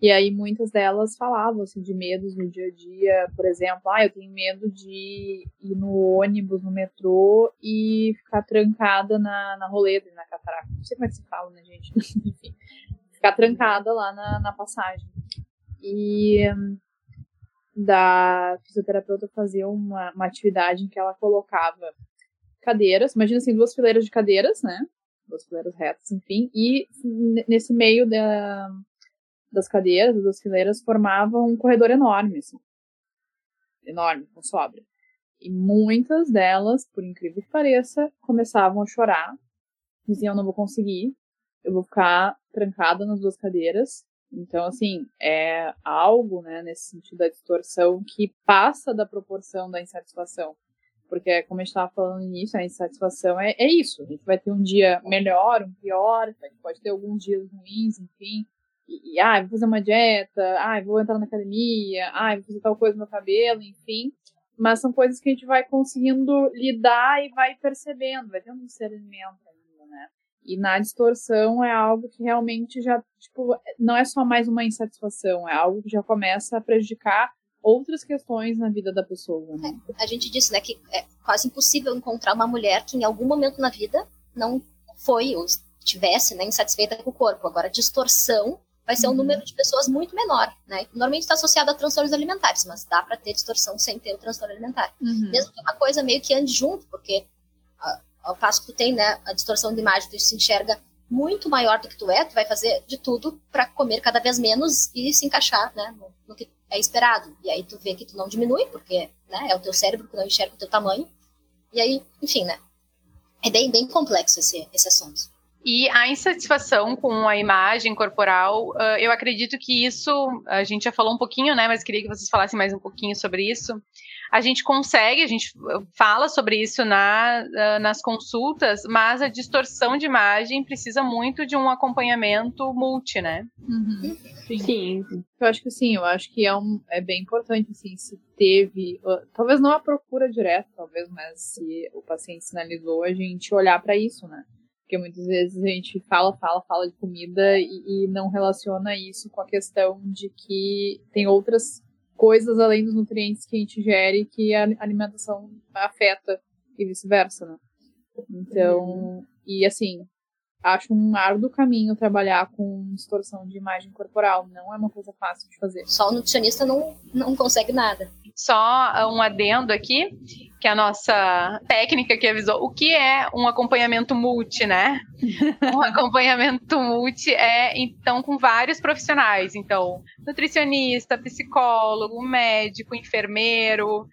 E aí muitas delas falavam assim, de medos no dia a dia, por exemplo, ah, eu tenho medo de ir no ônibus, no metrô e ficar trancada na, na roleta, na catraca. Não sei como é que se fala, né, gente? <laughs> Enfim, ficar trancada lá na, na passagem. E da fisioterapeuta fazia uma, uma atividade em que ela colocava cadeiras, imagina assim, duas fileiras de cadeiras, né? Duas fileiras retas, enfim, e nesse meio da, das cadeiras, das fileiras, formava um corredor enorme, assim. Enorme, com sobra. E muitas delas, por incrível que pareça, começavam a chorar, diziam, não vou conseguir, eu vou ficar trancada nas duas cadeiras. Então, assim, é algo, né, nesse sentido da distorção que passa da proporção da insatisfação. Porque, como a gente estava falando no início, a insatisfação é, é isso. A gente vai ter um dia melhor, um pior, pode ter alguns dias ruins, enfim. E, ah, vou fazer uma dieta, ah, vou entrar na academia, ah, vou fazer tal coisa no meu cabelo, enfim. Mas são coisas que a gente vai conseguindo lidar e vai percebendo, vai tendo um discernimento ainda, né? E na distorção é algo que realmente já, tipo, não é só mais uma insatisfação, é algo que já começa a prejudicar outras questões na vida da pessoa, né? A gente disse, né, que é quase impossível encontrar uma mulher que em algum momento na vida não foi ou estivesse, né, insatisfeita com o corpo. Agora, distorção vai ser um Uhum. número de pessoas muito menor, né? Normalmente está associado a transtornos alimentares, mas dá para ter distorção sem ter o transtorno alimentar. Mesmo que uma coisa meio que ande junto, porque a- ao passo que tu tem, né, a distorção de imagem, tu se enxerga muito maior do que tu é, tu vai fazer de tudo para comer cada vez menos e se encaixar, né, no, no que é esperado. E aí tu vê que tu não diminui, porque, né, é o teu cérebro que não enxerga o teu tamanho. E aí, enfim, né, é bem, bem complexo esse, esse assunto. E a insatisfação com a imagem corporal, ah, eu acredito que isso, a gente já falou um pouquinho, né? Mas queria que vocês falassem mais um pouquinho sobre isso. A gente consegue, a gente fala sobre isso na, ah, nas consultas, mas a distorção de imagem precisa muito de um acompanhamento multi, né? Sim. Sim. Eu acho que sim, eu acho que é, um, é bem importante, assim, se teve, uh, talvez não a procura direta, talvez, mas se o paciente sinalizou, a gente olhar para isso, né? Porque muitas vezes a gente fala, fala, fala de comida e, e não relaciona isso com a questão de que tem outras coisas além dos nutrientes que a gente gere que a alimentação afeta e vice-versa, né? Então, e assim, acho um árduo caminho trabalhar com distorção de imagem corporal. Não é uma coisa fácil de fazer. Só o nutricionista não, não consegue nada. Só ah, um adendo aqui, que a nossa técnica que avisou o que é um acompanhamento multi, né? <laughs> um acompanhamento multi é, então, com vários profissionais. Então, nutricionista, psicólogo, médico, enfermeiro,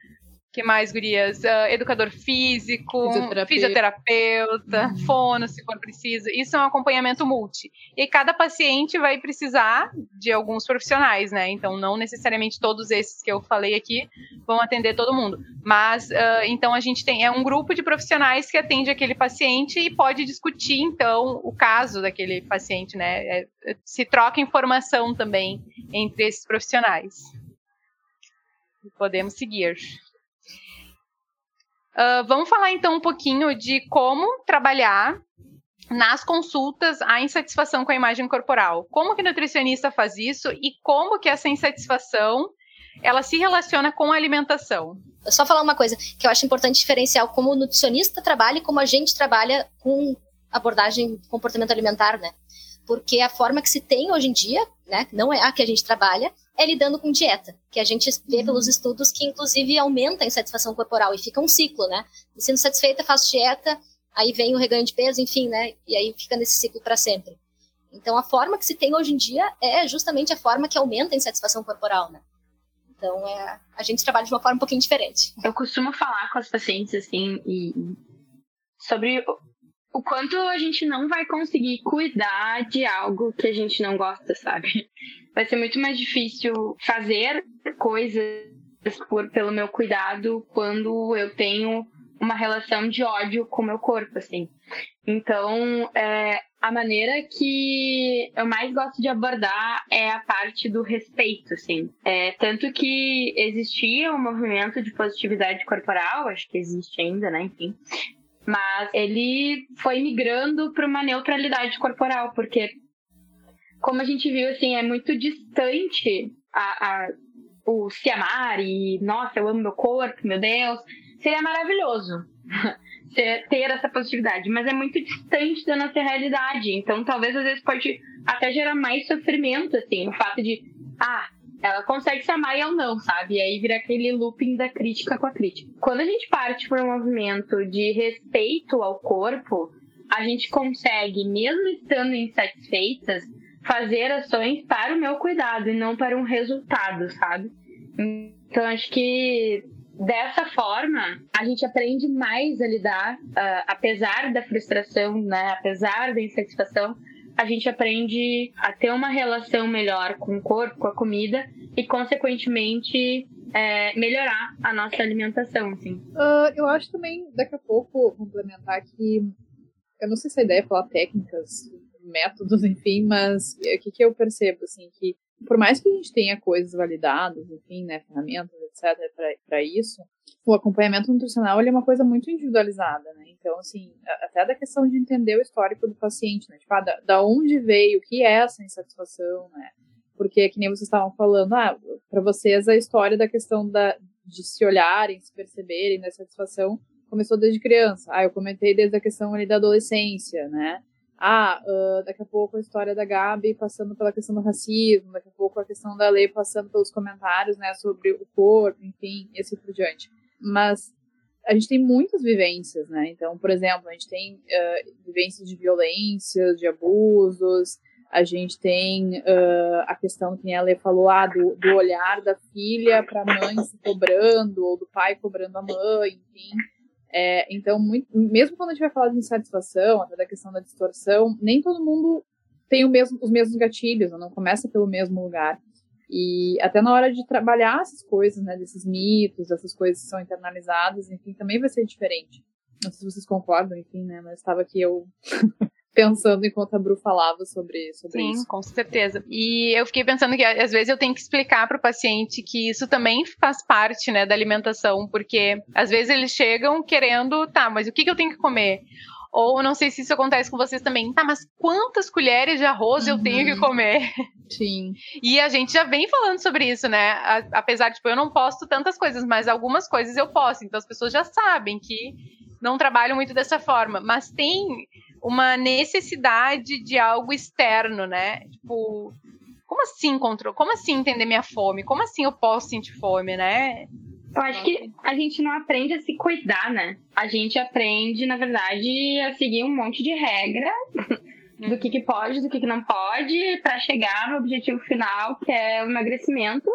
que mais, gurias? Uh, educador físico, Fisioterapeuta. fisioterapeuta, Uhum. fono, se for preciso. Isso é um acompanhamento multi. E cada paciente vai precisar de alguns profissionais, né? Então, não necessariamente todos esses que eu falei aqui vão atender todo mundo. Mas, uh, então, a gente tem é um grupo de profissionais que atende aquele paciente e pode discutir, então, o caso daquele paciente, né? É, se troca informação também entre esses profissionais. Podemos seguir. Uh, vamos falar então um pouquinho de como trabalhar nas consultas a insatisfação com a imagem corporal. Como que o nutricionista faz isso e como que essa insatisfação ela se relaciona com a alimentação. Só falar uma coisa que eu acho importante diferenciar como o nutricionista trabalha e como a gente trabalha com abordagem comportamento alimentar, né? Porque a forma que se tem hoje em dia, né, não é a que a gente trabalha, é lidando com dieta, que a gente vê pelos estudos que inclusive aumenta a insatisfação corporal e fica um ciclo, né? Me sinto satisfeita, faço dieta, aí vem o reganho de peso, enfim, né? E aí fica nesse ciclo para sempre. Então a forma que se tem hoje em dia é justamente a forma que aumenta a insatisfação corporal, né? Então é, a gente trabalha de uma forma um pouquinho diferente. Eu costumo falar com as pacientes assim e sobre o, quanto a gente não vai conseguir cuidar de algo que a gente não gosta, sabe? <laughs> Vai ser muito mais difícil fazer coisas por, pelo meu cuidado quando eu tenho uma relação de ódio com o meu corpo, assim. Então, é, a maneira que eu mais gosto de abordar é a parte do respeito, assim. É, tanto que existia um movimento de positividade corporal, acho que existe ainda, né, enfim. Mas ele foi migrando para uma neutralidade corporal, porque, como a gente viu, assim, é muito distante a, a, o se amar e, nossa, eu amo meu corpo, meu Deus. Seria maravilhoso <laughs> ter essa positividade, mas é muito distante da nossa realidade. Então, talvez às vezes pode até gerar mais sofrimento, assim, o fato de, ah, ela consegue se amar e eu não, sabe? E aí vira aquele looping da crítica com a crítica. Quando a gente parte por um movimento de respeito ao corpo, a gente consegue, mesmo estando insatisfeitas, fazer ações para o meu cuidado e não para um resultado, sabe? Então, acho que dessa forma, a gente aprende mais a lidar, uh, apesar da frustração, né? Apesar da insatisfação, a gente aprende a ter uma relação melhor com o corpo, com a comida e, consequentemente, é, melhorar a nossa alimentação, assim. Uh, eu acho também, daqui a pouco, complementar que eu não sei se a ideia é falar técnicas, métodos, <laughs> enfim, mas o que, que eu percebo, assim, que por mais que a gente tenha coisas validadas, enfim, né, ferramentas, etc, para isso, o acompanhamento nutricional é uma coisa muito individualizada, né? Então, assim, até da questão de entender o histórico do paciente, né? Tipo, ah, da, da onde veio, o que é essa insatisfação, né? Porque, que nem vocês estavam falando, ah, para vocês a história da questão da, de se olharem, se perceberem, da satisfação começou desde criança. Ah, eu comentei desde a questão ali da adolescência, né? Ah, uh, daqui a pouco a história da Gabi passando pela questão do racismo, daqui a pouco a questão da lei passando pelos comentários, né, sobre o corpo, enfim, e assim por diante. Mas a gente tem muitas vivências, né? Então, por exemplo, a gente tem uh, vivências de violência, de abusos, a gente tem uh, a questão que a Lê falou, ah, do, do olhar da filha para a mãe se cobrando, ou do pai cobrando a mãe, enfim. É, então, muito, mesmo quando a gente vai falar de insatisfação, até da questão da distorção, nem todo mundo tem mesmo, os mesmos gatilhos, não começa pelo mesmo lugar. E até na hora de trabalhar essas coisas, né, desses mitos, dessas coisas que são internalizadas, enfim, também vai ser diferente. Não sei se vocês concordam, enfim, né, mas estava aqui eu pensando enquanto a Bru falava sobre, sobre Sim, isso. Sim, com certeza. E eu fiquei pensando que às vezes eu tenho que explicar para o paciente que isso também faz parte, né, da alimentação, porque às vezes eles chegam querendo, tá, mas o que, que eu tenho que comer? Ou não sei se isso acontece com vocês também. Tá, mas quantas colheres de arroz uhum. eu tenho que comer? Sim. E a gente já vem falando sobre isso, né? A, apesar de, tipo, eu não posto tantas coisas, mas algumas coisas eu posto. Então as pessoas já sabem que não trabalham muito dessa forma. Mas tem uma necessidade de algo externo, né? Tipo, como assim controle? Como assim entender minha fome? Como assim eu posso sentir fome, né? Eu acho que a gente não aprende a se cuidar, né? A gente aprende, na verdade, a seguir um monte de regra <laughs> do que, que pode, do que, que não pode, para chegar no objetivo final, que é o emagrecimento.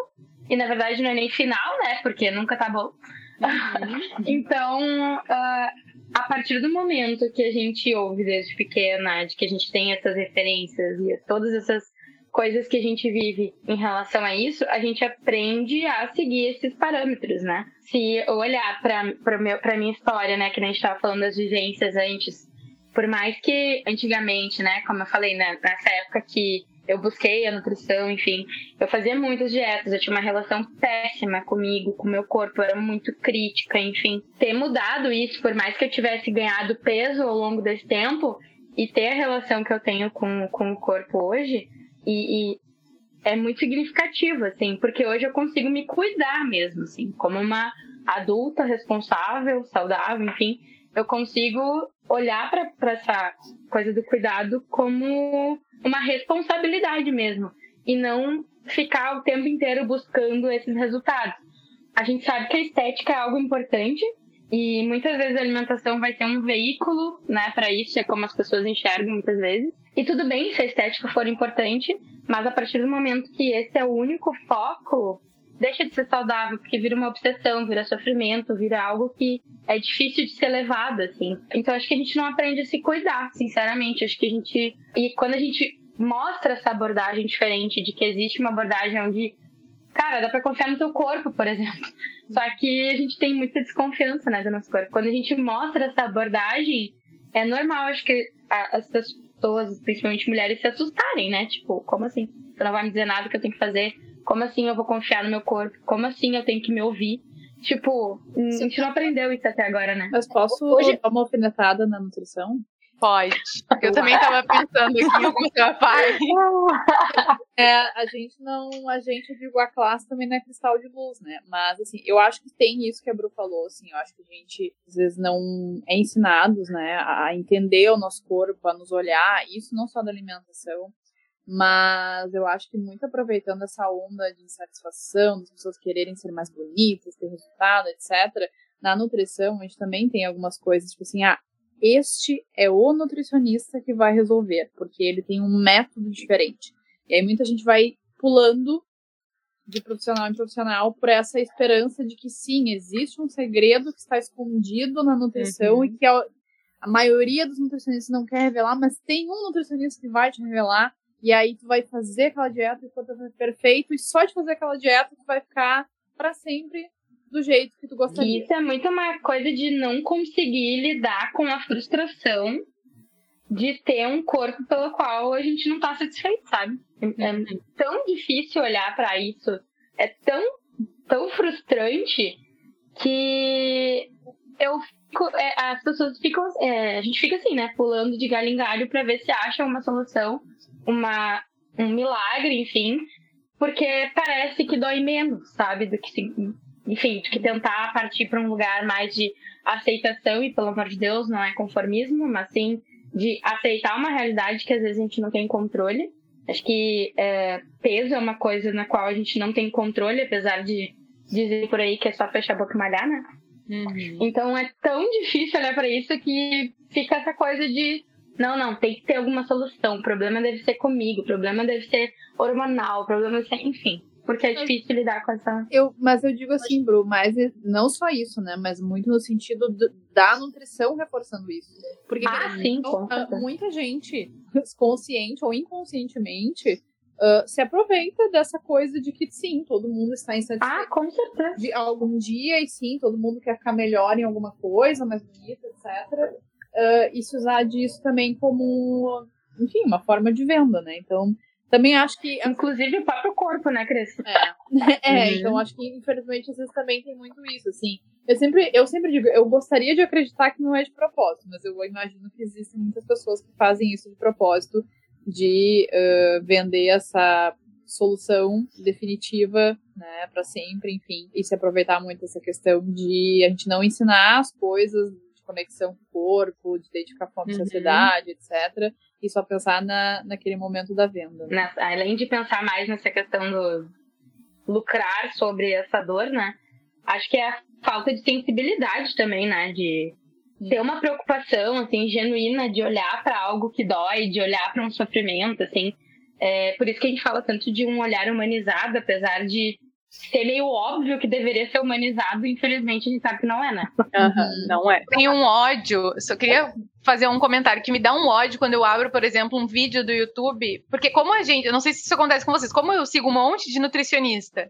E na verdade não é nem final, né? Porque nunca tá bom. <laughs> então, uh, a partir do momento que a gente ouve desde pequena, de que a gente tem essas referências e todas essas coisas que a gente vive em relação a isso, a gente aprende a seguir esses parâmetros, né? Se eu olhar para minha história, né, que a gente estava falando das vivências antes, por mais que antigamente, né, como eu falei, né, nessa época que eu busquei a nutrição, enfim, eu fazia muitas dietas, eu tinha uma relação péssima comigo, com o meu corpo, eu era muito crítica, enfim. Ter mudado isso, por mais que eu tivesse ganhado peso ao longo desse tempo, e ter a relação que eu tenho com, com o corpo hoje, e, e é muito significativo, assim, porque hoje eu consigo me cuidar mesmo, assim, como uma adulta responsável, saudável, enfim, eu consigo olhar para essa coisa do cuidado como uma responsabilidade mesmo e não ficar o tempo inteiro buscando esses resultados. A gente sabe que a estética é algo importante e muitas vezes a alimentação vai ser um veículo, né, para isso, é como as pessoas enxergam muitas vezes. E tudo bem se a estética for importante, mas a partir do momento que esse é o único foco, deixa de ser saudável, porque vira uma obsessão, vira sofrimento, vira algo que é difícil de ser levado, assim. Então acho que a gente não aprende a se cuidar, sinceramente. Acho que a gente. E quando a gente mostra essa abordagem diferente, de que existe uma abordagem onde. Cara, dá pra confiar no teu corpo, por exemplo. <laughs> Só que a gente tem muita desconfiança, né, do nosso corpo. Quando a gente mostra essa abordagem, é normal, acho que as pessoas, principalmente mulheres, se assustarem, né? Tipo, como assim? Você não vai me dizer nada que eu tenho que fazer como assim eu vou confiar no meu corpo? Como assim eu tenho que me ouvir? Tipo, a gente não aprendeu isso até agora, né? Mas posso Hoje... dar uma alfinetada na nutrição? Pode. Eu também estava pensando aqui com seu pai. É, a gente não. A gente, eu digo, a classe também não é cristal de luz, né? Mas, assim, eu acho que tem isso que a Bru falou, assim. Eu acho que a gente, às vezes, não é ensinados, né, a entender o nosso corpo, a nos olhar. Isso não só da alimentação, mas eu acho que muito aproveitando essa onda de insatisfação, das pessoas quererem ser mais bonitas, ter resultado, etc. Na nutrição, a gente também tem algumas coisas, tipo assim, ah, este é o nutricionista que vai resolver, porque ele tem um método diferente. E aí muita gente vai pulando de profissional em profissional por essa esperança de que sim, existe um segredo que está escondido na nutrição uhum. e que a, a maioria dos nutricionistas não quer revelar, mas tem um nutricionista que vai te revelar e aí tu vai fazer aquela dieta e quando perfeito, e só de fazer aquela dieta tu vai ficar para sempre do jeito que tu gostaria. Isso é muito uma coisa de não conseguir lidar com a frustração de ter um corpo pelo qual a gente não tá satisfeito, sabe? É uhum. tão difícil olhar para isso, é tão, tão frustrante que eu fico, é, as pessoas ficam, é, a gente fica assim, né, pulando de galho em galho para ver se acha uma solução uma, um milagre, enfim, porque parece que dói menos, sabe? Do que, enfim, do que tentar partir para um lugar mais de aceitação, e pelo amor de Deus, não é conformismo, mas sim de aceitar uma realidade que às vezes a gente não tem controle. Acho que é, peso é uma coisa na qual a gente não tem controle, apesar de dizer por aí que é só fechar a boca e malhar, né? Uhum. Então é tão difícil olhar para isso que fica essa coisa de não, não, tem que ter alguma solução. O problema deve ser comigo, o problema deve ser hormonal, o problema deve ser, enfim. Porque é difícil lidar com essa. Eu, mas eu digo assim, Bru, mas não só isso, né? Mas muito no sentido do, da nutrição reforçando isso. Porque ah, sim, então, muita gente, <laughs> consciente ou inconscientemente, Uh, se aproveita dessa coisa de que sim, todo mundo está insatisfeito. Ah, com certeza. De algum dia, e sim, todo mundo quer ficar melhor em alguma coisa, mais bonita, etc uh, e se usar disso também como, enfim, uma forma de venda, né? Então, também acho que. Inclusive o próprio corpo, né, Cris? É, <laughs> é uhum. então acho que, infelizmente, às vezes também tem muito isso, assim. Eu sempre, eu sempre digo, eu gostaria de acreditar que não é de propósito, mas eu imagino que existem muitas pessoas que fazem isso de propósito, de uh, vender essa solução definitiva, né, para sempre, enfim, e se aproveitar muito dessa questão de a gente não ensinar as coisas conexão com o corpo, de dedicar fome uhum. sociedade, etc. E só pensar na, naquele momento da venda. Né? além de pensar mais nessa questão do lucrar sobre essa dor, né? Acho que é a falta de sensibilidade também, né? De ter uma preocupação, assim, genuína de olhar para algo que dói, de olhar para um sofrimento, assim. É, por isso que a gente fala tanto de um olhar humanizado, apesar de ser meio óbvio que deveria ser humanizado, infelizmente a gente sabe que não é, né? Uhum, não é. Tem um ódio, só queria fazer um comentário que me dá um ódio quando eu abro, por exemplo, um vídeo do YouTube, porque como a gente, eu não sei se isso acontece com vocês, como eu sigo um monte de nutricionista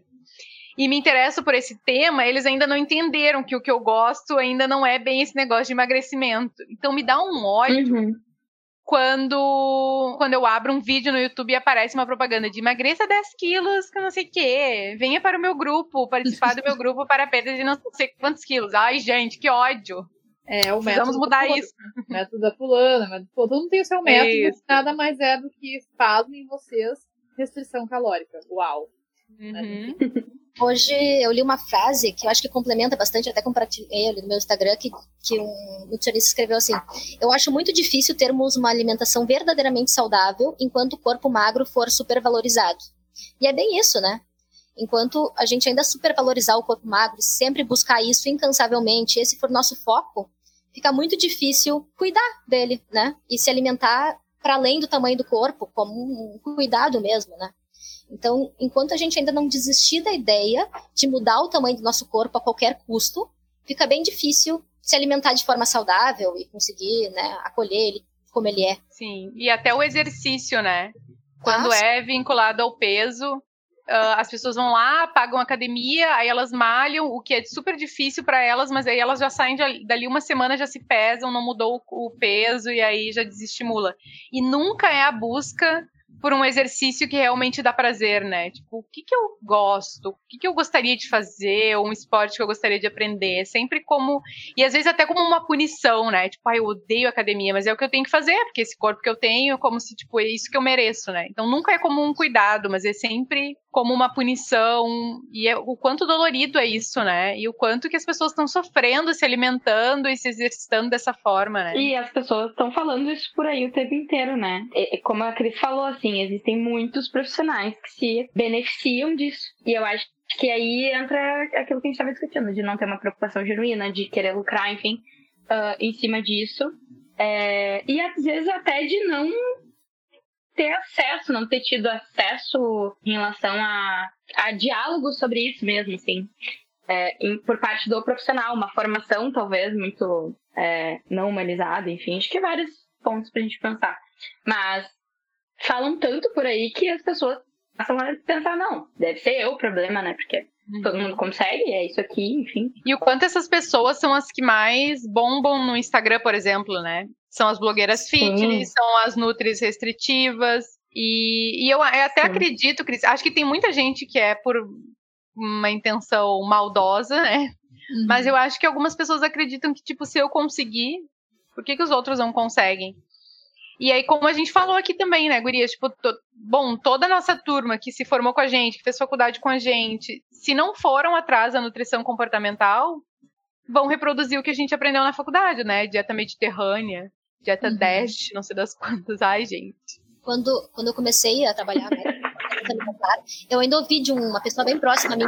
e me interesso por esse tema, eles ainda não entenderam que o que eu gosto ainda não é bem esse negócio de emagrecimento. Então me dá um ódio Uhum. Quando, quando eu abro um vídeo no YouTube e aparece uma propaganda de emagreça 10 quilos, que eu não sei o quê. Venha para o meu grupo, participar do meu <laughs> grupo para perda de não sei quantos quilos. Ai, gente, que ódio. É o Precisamos mudar da isso. fulana, método da fulana, mas todo mundo tem o seu método, Isso. nada mais é do que espasmo em vocês, restrição calórica. Uau. Uhum. Hoje eu li uma frase que eu acho que complementa bastante, até compartilhei ali no meu Instagram, que, que um nutricionista escreveu assim: Eu acho muito difícil termos uma alimentação verdadeiramente saudável enquanto o corpo magro for supervalorizado. E é bem isso, né? Enquanto a gente ainda supervalorizar o corpo magro sempre buscar isso incansavelmente, esse for nosso foco, fica muito difícil cuidar dele, né? E se alimentar para além do tamanho do corpo, como um cuidado mesmo, né? Então, enquanto a gente ainda não desistir da ideia de mudar o tamanho do nosso corpo a qualquer custo, fica bem difícil se alimentar de forma saudável e conseguir né, acolher ele como ele é. Sim, e até o exercício, né? Quando Ah, sim. é vinculado ao peso, ah, as pessoas vão lá, pagam academia, aí elas malham, o que é super difícil para elas, mas aí elas já saem de- dali uma semana, já se pesam, não mudou o, o peso e aí já desestimula. E nunca é a busca por um exercício que realmente dá prazer, né? Tipo, o que, que eu gosto? O que, que eu gostaria de fazer? Um esporte que eu gostaria de aprender? Sempre como. E às vezes até como uma punição, né? Tipo, ah, eu odeio academia, mas é o que eu tenho que fazer, porque esse corpo que eu tenho é como se, tipo, é isso que eu mereço, né? Então nunca é como um cuidado, mas é sempre como uma punição. E é o quanto dolorido é isso, né? E o quanto que as pessoas estão sofrendo, se alimentando e se exercitando dessa forma, né? E as pessoas estão falando isso por aí o tempo inteiro, né? E como a Cris falou, assim, existem muitos profissionais que se beneficiam disso. E eu acho que aí entra aquilo que a gente estava discutindo, de não ter uma preocupação genuína, de querer lucrar, enfim, ah, em cima disso. É, e às vezes até de não ter acesso, não ter tido acesso em relação a, a diálogo sobre isso mesmo, assim. É, em- por parte do profissional, uma formação talvez muito é, não humanizada, enfim, acho que vários pontos pra gente pensar. Mas falam tanto por aí que as pessoas passam a pensar, não, deve ser eu o problema, né? Porque todo mundo consegue, é isso aqui, enfim. E o quanto essas pessoas são as que mais bombam no Instagram, por exemplo, né? São as blogueiras fitness, são as nutris restritivas. E, e eu, eu até Sim. acredito, Cris, acho que tem muita gente que é por uma intenção maldosa, né? Mas eu acho que algumas pessoas acreditam que, tipo, se eu conseguir, por que, que os outros não conseguem? E aí, como a gente falou aqui também, né, Gurias? Tipo, to- bom, toda a nossa turma que se formou com a gente, que fez faculdade com a gente, se não foram atrás da nutrição comportamental, vão reproduzir o que a gente aprendeu na faculdade, né? Dieta mediterrânea, dieta Uhum. DASH, não sei das quantas. Ai, gente. Quando, quando eu comecei a trabalhar né, <laughs> eu ainda ouvi de uma pessoa bem próxima a mim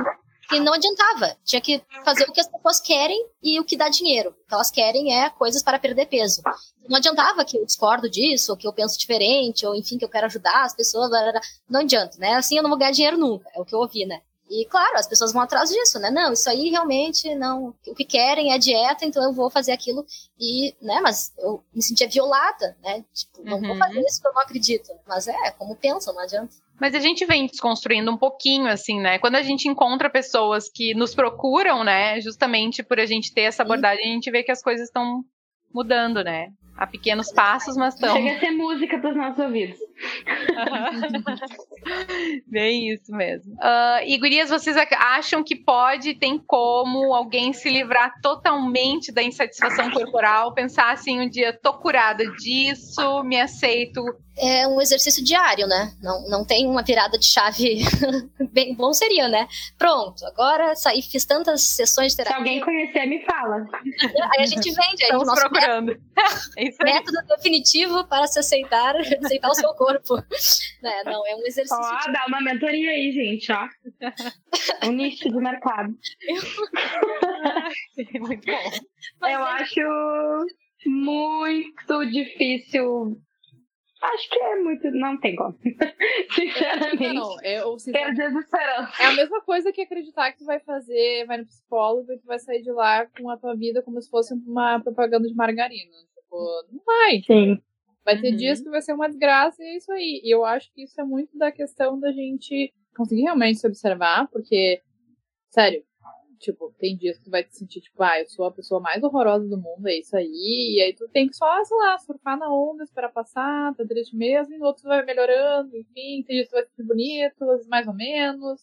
que não adiantava. Tinha que fazer o que as pessoas querem e o que dá dinheiro. O que elas querem é coisas para perder peso. Não adiantava que eu discordo disso, ou que eu penso diferente, ou enfim, que eu quero ajudar as pessoas. blá, blá, blá. Não adianta, né? Assim eu não vou ganhar dinheiro nunca. É o que eu ouvi, né? E claro, as pessoas vão atrás disso, né? Não, isso aí realmente não. O que querem é dieta, então eu vou fazer aquilo. E, né, mas eu me sentia violada, né? Tipo, não vou Uhum. fazer isso que eu não acredito. Mas é, como pensam, não adianta. Mas a gente vem desconstruindo um pouquinho, assim, né? Quando a gente encontra pessoas que nos procuram, né? Justamente por a gente ter essa abordagem, a gente vê que as coisas estão mudando, né? A pequenos passos, mas estão. Chega a ser música pros nossos ouvidos. <laughs> Bem isso mesmo. Ah, e gurias, vocês ac- acham que pode, tem como alguém se livrar totalmente da insatisfação corporal? Pensar assim, um dia, tô curada disso, me aceito. É um exercício diário, né? Não, não tem uma virada de chave. <laughs> Bem bom seria, né? Pronto, agora saí, fiz tantas sessões de Se terapia. alguém conhecer, me fala. Aí a gente vende aí Estamos procurando. <laughs> É isso aí. método definitivo para se aceitar, <laughs> aceitar o seu corpo. <laughs> Né? Não, é um exercício. Ó, dá uma mentoria aí, gente, ó. <laughs> Um nicho de mercado. Muito bom. Mas Eu é- acho muito difícil Acho que é muito. Não tem como. Sinceramente. Não, eu, as esperanças. É a mesma coisa que acreditar que tu vai fazer, vai no psicólogo e tu vai sair de lá com a tua vida como se fosse uma propaganda de margarina. Tipo, não vai. Sim. Vai ter Uhum. dias que vai ser uma desgraça e é isso aí. E eu acho que isso é muito da questão da gente conseguir realmente se observar, porque, sério, tipo, tem dias que tu vai te sentir, tipo, ah, eu sou a pessoa mais horrorosa do mundo, é isso aí. E aí tu tem que só, sei lá, surfar na onda, esperar passar, tá triste mesmo, e no outro tu vai melhorando, enfim, tem dias que tu vai sentir bonito, às vezes mais ou menos.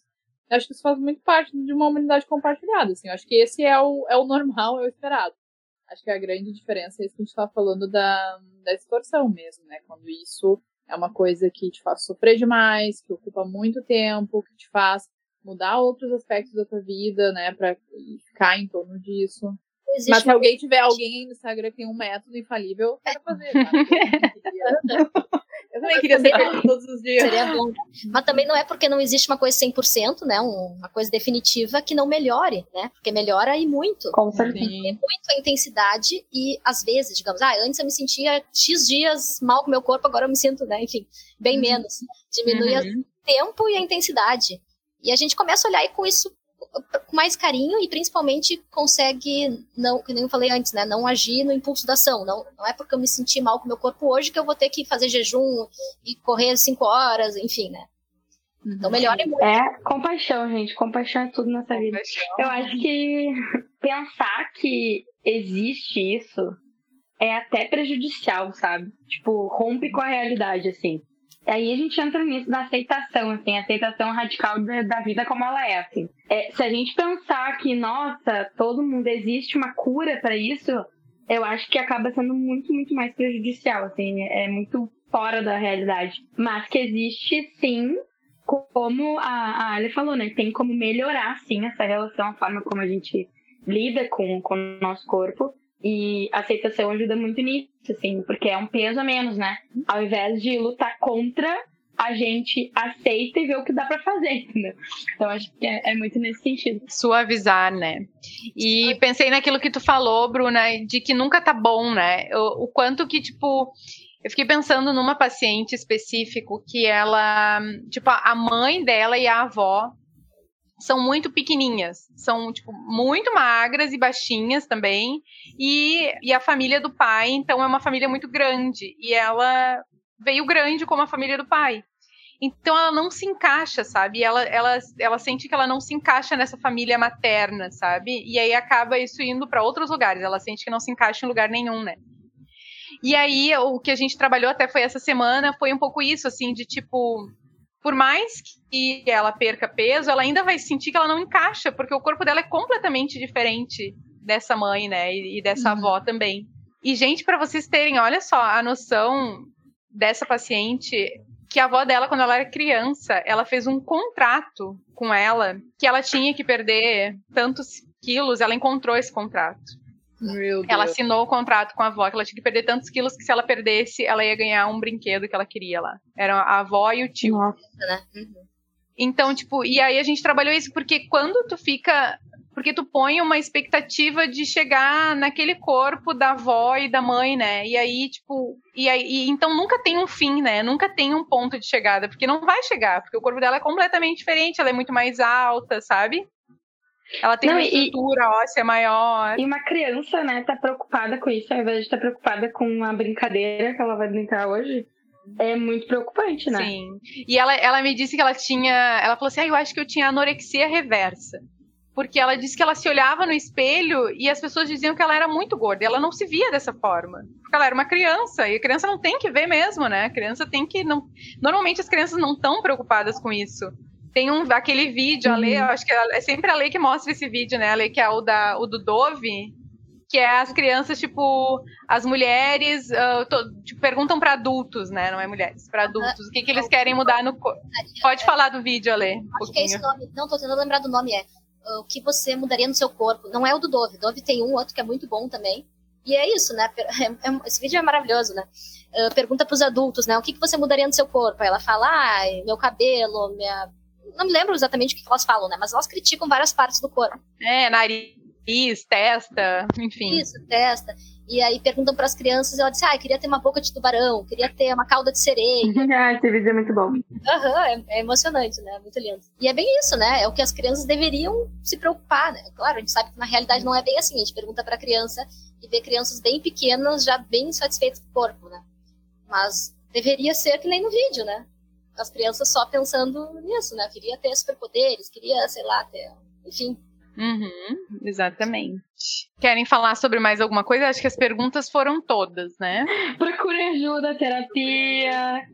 Eu acho que isso faz muito parte de uma humanidade compartilhada, assim. Eu acho que esse é o, é o normal, é o esperado. Acho que a grande diferença é isso que a gente estava falando da, da distorção mesmo, né? Quando isso é uma coisa que te faz sofrer demais, que ocupa muito tempo, que te faz mudar outros aspectos da tua vida, né? Pra ficar em torno disso. Existe Mas se alguém tiver alguém aí no Instagram que tem um método infalível, quero fazer, tá? <laughs> <laughs> Eu também queria ser feliz todos os dias. Seria bom. Mas também não é porque não existe uma coisa 100%, né? um- Uma coisa definitiva que não melhore, né? Porque melhora e muito. Com certeza. Sim. Muito a intensidade e às vezes, digamos, ah, antes eu me sentia X dias mal com meu corpo, agora eu me sinto, né? Enfim, bem menos. Diminui Uhum. o tempo e a intensidade. E a gente começa a olhar e com isso com mais carinho e principalmente consegue não, que nem eu falei antes, né, não agir no impulso da ação, não, não é porque eu me senti mal com meu corpo hoje que eu vou ter que fazer jejum e correr cinco horas, enfim, né? Então melhora muito. É compaixão, gente. Compaixão é tudo nessa vida. Eu acho que <laughs> pensar que existe isso é até prejudicial, sabe? Tipo, rompe com a realidade, assim. Aí a gente entra nisso da aceitação, assim, aceitação radical da, da vida como ela é, assim. É, se a gente pensar que, nossa, todo mundo existe uma cura para isso, eu acho que acaba sendo muito, muito mais prejudicial, assim, é muito fora da realidade. Mas que existe, sim, como a, a Ali falou, né? Tem como melhorar, sim, essa relação, a forma como a gente lida com, com o nosso corpo. E aceitação ajuda muito nisso, assim, porque é um peso a menos, né? Ao invés de lutar contra, a gente aceita e vê o que dá pra fazer, <laughs> entendeu? Então acho que é, é muito nesse sentido. suavizar, né? E pensei naquilo que tu falou, Bruna, de que nunca tá bom, né? O, o quanto que, tipo, eu fiquei pensando numa paciente específico que ela, tipo, a mãe dela e a avó são muito pequeninhas, são, tipo, muito magras e baixinhas também, e, e a família do pai, então, é uma família muito grande, e ela veio grande como a família do pai. Então ela não se encaixa, sabe? Ela, ela, ela sente que ela não se encaixa nessa família materna, sabe? E aí acaba isso indo para outros lugares. Ela sente que não se encaixa em lugar nenhum, né? E aí o que a gente trabalhou até foi essa semana foi um pouco isso, assim, de tipo, por mais que ela perca peso, ela ainda vai sentir que ela não encaixa, porque o corpo dela é completamente diferente dessa mãe, né? E, e dessa avó também. E gente, para vocês terem, olha só, a noção dessa paciente que a avó dela, quando ela era criança, ela fez um contrato com ela que ela tinha que perder tantos quilos, ela encontrou esse contrato. Meu Deus. Ela assinou o contrato com a avó que ela tinha que perder tantos quilos que se ela perdesse, ela ia ganhar um brinquedo que ela queria lá. Era a avó e o tio. né? Uhum. Então, tipo, e aí a gente trabalhou isso porque quando tu fica. Porque tu põe uma expectativa de chegar naquele corpo da avó e da mãe, né? E aí, tipo. E aí, e então nunca tem um fim, né? Nunca tem um ponto de chegada, porque não vai chegar, porque o corpo dela é completamente diferente, ela é muito mais alta, sabe? Ela tem Não, uma e- estrutura óssea maior. E uma criança, né, tá preocupada com isso, ao invés de estar preocupada com a brincadeira que ela vai brincar hoje, é muito preocupante, né? Sim. E ela, ela me disse que ela tinha. Ela falou assim: ah, eu acho que eu tinha anorexia reversa. Porque ela disse que ela se olhava no espelho e as pessoas diziam que ela era muito gorda. E ela não se via dessa forma. Porque ela era uma criança. E a criança não tem que ver mesmo, né? A criança tem que. Não... Normalmente as crianças não estão preocupadas com isso. Tem um, aquele vídeo, a Lê, eu acho que é é sempre a Lê que mostra esse vídeo, né? A Lê, que é o, da, o do Dove, que é as crianças, tipo, as mulheres ah, to- tipo, perguntam para adultos, né? Não é mulheres, para adultos, o que, que eles querem mudar no corpo. Pode falar do vídeo, Ale, um Acho que é esse pouquinho. nome. Não, tô tentando lembrar do nome. É uh, o que você mudaria no seu corpo. Não é o do Dove. Dove tem um, outro que é muito bom também. E é isso, né? <laughs> É- é- esse vídeo é maravilhoso, né? Uh, pergunta pros adultos, né? O que, que você mudaria no seu corpo? Aí ela fala, ah, meu cabelo, minha. Não me lembro exatamente o que elas falam, né? Mas elas criticam várias partes do corpo. É, nariz, testa, enfim. Isso, testa. E aí perguntam para as crianças, ela diz, ah, queria ter uma boca de tubarão, queria ter uma cauda de sereia. <laughs> ah, esse vídeo é muito bom. Aham, é, é, emocionante, né? Muito lindo. E é bem isso, né? É o que as crianças deveriam se preocupar, né? Claro, a gente sabe que na realidade não é bem assim. A gente pergunta pra criança e vê crianças bem pequenas já bem satisfeitas com o corpo, né? Mas deveria ser que nem no vídeo, né? As crianças só pensando nisso, né? Queria ter superpoderes, queria, sei lá, ter. Enfim, Uhum, exatamente. Querem falar sobre mais alguma coisa? Acho que as perguntas foram todas, né? <laughs> Procure ajuda, terapia,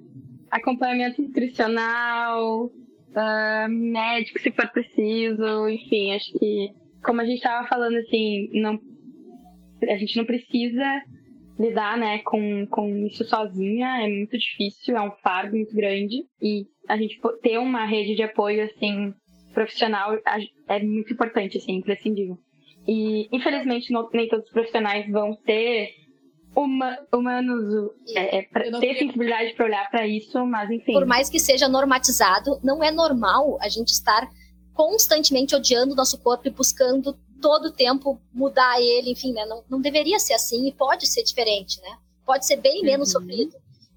acompanhamento nutricional, uh, médico se for preciso, enfim, acho que como a gente estava falando assim, não, a gente não precisa lidar né, com, com isso sozinha, é muito difícil, é um fardo muito grande e a gente ter uma rede de apoio assim profissional é muito importante, assim, imprescindível. E, infelizmente, não, nem todos os profissionais vão ter uma, humanos, é, é, pra, ter queria... sensibilidade para olhar para isso, mas enfim. Por mais que seja normatizado, não é normal a gente estar constantemente odiando o nosso corpo e buscando todo o tempo mudar ele, enfim, né? Não, não deveria ser assim e pode ser diferente, né? Pode ser bem menos uhum. sofrido.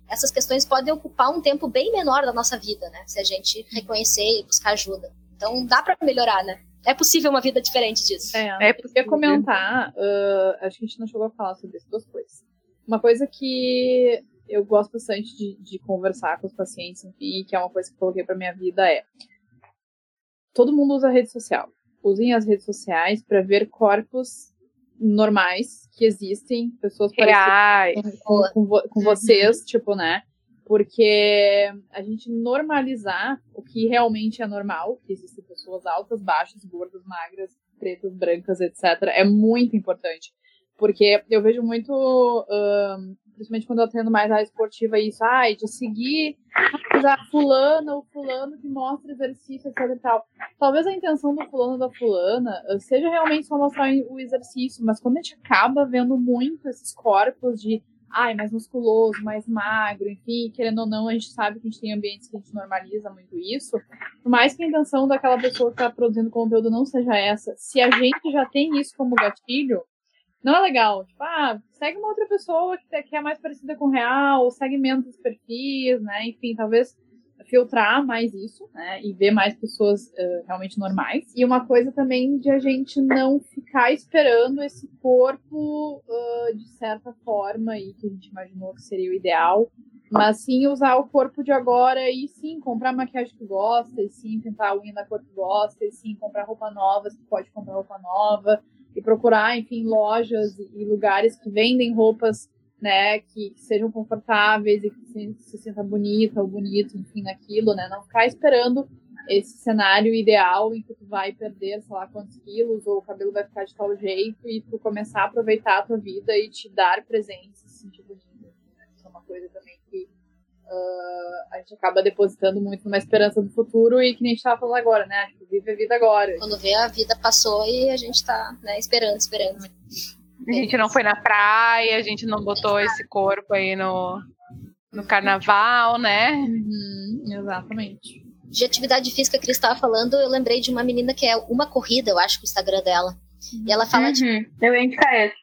Essas questões podem ocupar um tempo bem menor da nossa vida, né? Se a gente reconhecer e buscar ajuda. Então dá para melhorar, né? É possível uma vida diferente disso. É, é eu queria comentar, uh, acho que a gente não chegou a falar sobre essas duas coisas. Uma coisa que eu gosto bastante de, de conversar com os pacientes, e que é uma coisa que eu coloquei pra minha vida, é todo mundo usa rede social. Usem as redes sociais para ver corpos normais que existem, pessoas parecidas com, com, com, com vocês, tipo, né? porque a gente normalizar o que realmente é normal, que existem pessoas altas, baixas, gordas, magras, pretas, brancas, etc., é muito importante. Porque eu vejo muito, um, principalmente quando eu tendo mais área esportiva, isso, ai, de seguir a fulana ou fulano que mostra exercício, etc e tal. Talvez a intenção do fulano ou da fulana uh, seja realmente só mostrar o exercício, mas quando a gente acaba vendo muito esses corpos de ai, mais musculoso, mais magro, enfim, querendo ou não, a gente sabe que a gente tem ambientes que a gente normaliza muito isso. Por mais que a intenção daquela pessoa que está produzindo conteúdo não seja essa, se a gente já tem isso como gatilho, não é legal. Tipo, ah, segue uma outra pessoa que, é mais parecida com o real, ou segue menos perfis, né? Enfim, talvez filtrar mais isso, né? E ver mais pessoas uh, realmente normais. E uma coisa também de a gente não ficar esperando esse corpo uh, de certa forma aí que a gente imaginou que seria o ideal. Mas sim usar o corpo de agora e sim comprar maquiagem que gosta, e sim pintar a unha da cor que gosta, e sim comprar roupa nova, se pode comprar roupa nova, e procurar, enfim, lojas e lugares que vendem roupas né, que, que, sejam confortáveis e que se, se sinta bonita ou bonito, enfim, naquilo, né, não ficar esperando esse cenário ideal em que tu vai perder, sei lá, quantos quilos, ou o cabelo vai ficar de tal jeito, e tu começar a aproveitar a tua vida e te dar presentes, se sentir bonita. Né? Isso é uma coisa também que uh, a gente acaba depositando muito numa esperança do futuro e que nem a gente tava falando agora, né? Tipo, vive a vida agora. Quando vê, a vida passou e a gente tá, né, esperando, esperando. A gente não foi na praia, a gente não botou esse corpo aí no, no carnaval, né? Uhum, exatamente. De atividade física que ele estava falando, eu lembrei de uma menina que é uma corrida, eu acho, o Instagram dela. E ela fala uhum. de. Eu ia indicar essa.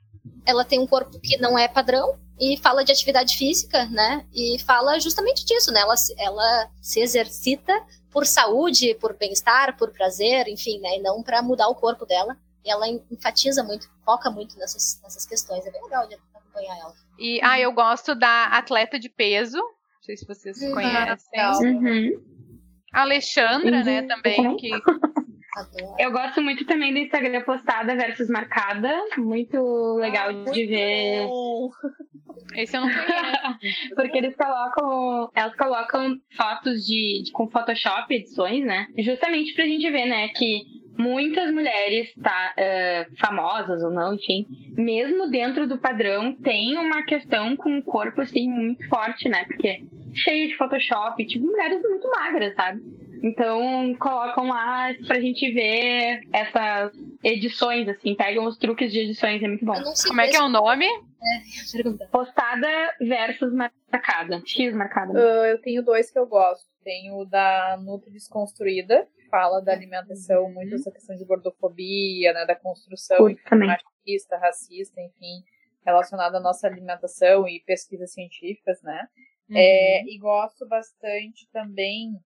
Ela tem um corpo que não é padrão e fala de atividade física, né? E fala justamente disso, né? Ela, ela se exercita por saúde, por bem-estar, por prazer, enfim, né? E não para mudar o corpo dela ela enfatiza muito, foca muito nessas, nessas questões. É bem legal de acompanhar ela. E ah, eu gosto da atleta de peso. Não sei se vocês uhum, conhecem. Uhum. A Alexandra, né, uhum. também, que. <laughs> Eu gosto muito também do Instagram postada versus marcada. Muito legal ah, de ver. Bom. Esse eu não conheço. <laughs> Porque eles colocam. Elas colocam fotos de, de, com Photoshop, edições, né? Justamente pra gente ver, né, que muitas mulheres, tá, uh, famosas ou não, enfim, mesmo dentro do padrão, tem uma questão com o corpo, assim, muito forte, né? Porque cheio de Photoshop, tipo, mulheres muito magras, sabe? Então, colocam lá pra gente ver essas edições, assim, pegam os truques de edições, é muito bom. Como é que é o nome? É, Postada versus marcada. X marcada. Uh, eu tenho dois que eu gosto. Tenho o da Nutri Desconstruída, fala da alimentação, uhum. muito essa questão de gordofobia, né, da construção machista, racista, enfim, relacionado à nossa alimentação e pesquisas científicas, né? Uhum. É, e gosto bastante também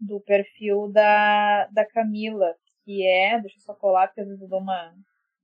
do perfil da, da Camila, que é, deixa eu só colar, porque às vezes eu dou uma,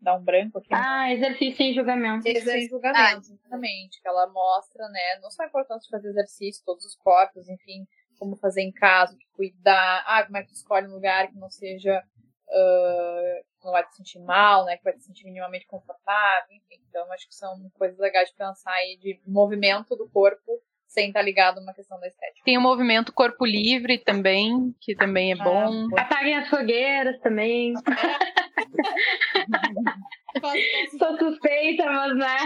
dá um branco aqui. Ah, exercício sem julgamento. Exercício sem julgamento, exatamente. Que ela mostra, né, não só a importância de fazer exercício, todos os corpos, enfim, como fazer em casa, cuidar, ah, como é que escolhe um lugar que não seja, uh, que não vai te sentir mal, né, que vai te sentir minimamente confortável, enfim. Então, acho que são coisas legais de pensar aí de movimento do corpo sem estar ligado a uma questão da estética. Tem o movimento corpo livre também, que também é bom. Ah, Apaguem as fogueiras também. <laughs> Sou suspeita, mas né?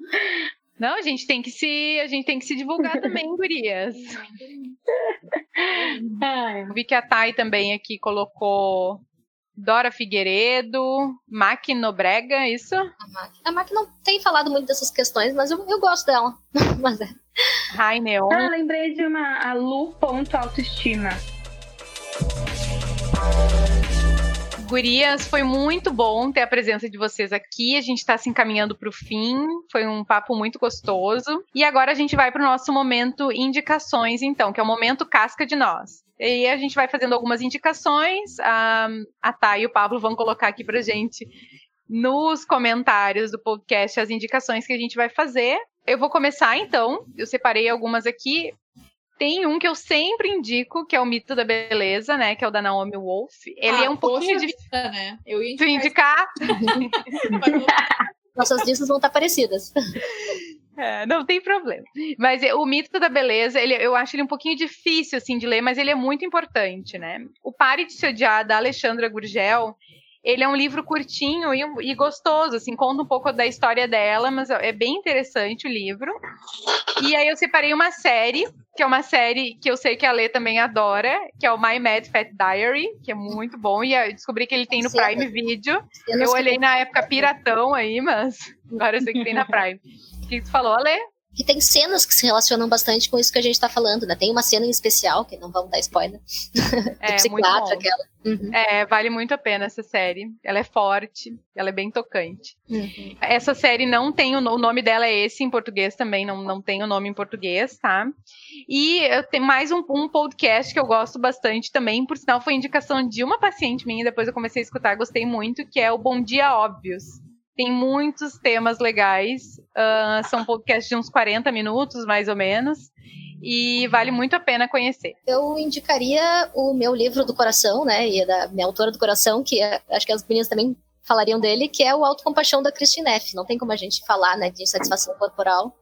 <laughs> Não, a gente tem que se, a gente tem que se divulgar também, <laughs> gurias. Eu vi que a Thay também aqui colocou Dora Figueiredo, Mac Nobrega, é isso? A Mac. A Mac não tem falado muito dessas questões, mas eu, eu gosto dela. <laughs> mas é. Neon. Ah, lembrei de uma, a Lu ponto autoestima. Gurias, foi muito bom ter a presença de vocês aqui. A gente está se encaminhando para o fim. Foi um papo muito gostoso. E agora a gente vai para o nosso momento indicações, então, que é o momento casca de nós. E a gente vai fazendo algumas indicações. A, a Thay e o Pablo vão colocar aqui pra gente nos comentários do podcast as indicações que a gente vai fazer. Eu vou começar então. Eu separei algumas aqui. Tem um que eu sempre indico, que é o Mito da Beleza, né? Que é o da Naomi Wolf. Ele ah, é um pouquinho de. Vida, né? Eu ia Tu indicar? <laughs> Nossas listas vão estar parecidas. <laughs> É, não tem problema. Mas é, o mito da beleza, ele, eu acho ele um pouquinho difícil assim de ler, mas ele é muito importante, né? O Pare de se odiar da Alexandra Gurgel, ele é um livro curtinho e, e, gostoso, assim, conta um pouco da história dela, mas é bem interessante o livro. E aí eu separei uma série, que é uma série que eu sei que a Lê também adora, que é o My Mad Fat Diary, que é muito bom, e eu descobri que ele tem no Prime Video. Eu, eu olhei na época piratão aí, mas agora eu sei que tem na Prime. O que tu falou, Ale? Que tem cenas que se relacionam bastante com isso que a gente tá falando, né? Tem uma cena em especial, que não vamos dar spoiler. <laughs> É, muito bom. aquela. Uhum. É, vale muito a pena essa série. Ela é forte, ela é bem tocante. Uhum. Essa série não tem o, o, nome dela é esse em português também, não, não tem o nome em português, tá? E eu tenho mais um, um podcast que eu gosto bastante também, por sinal foi indicação de uma paciente minha, depois eu comecei a escutar, gostei muito, que é o Bom Dia Óbvios tem muitos temas legais. Uh, são podcasts de uns 40 minutos, mais ou menos. E vale muito a pena conhecer. Eu indicaria o meu livro do coração, né? E da minha autora do coração, que é, acho que as meninas também falariam dele, que é o Autocompaixão da Christine Neff. Não tem como a gente falar né, de insatisfação corporal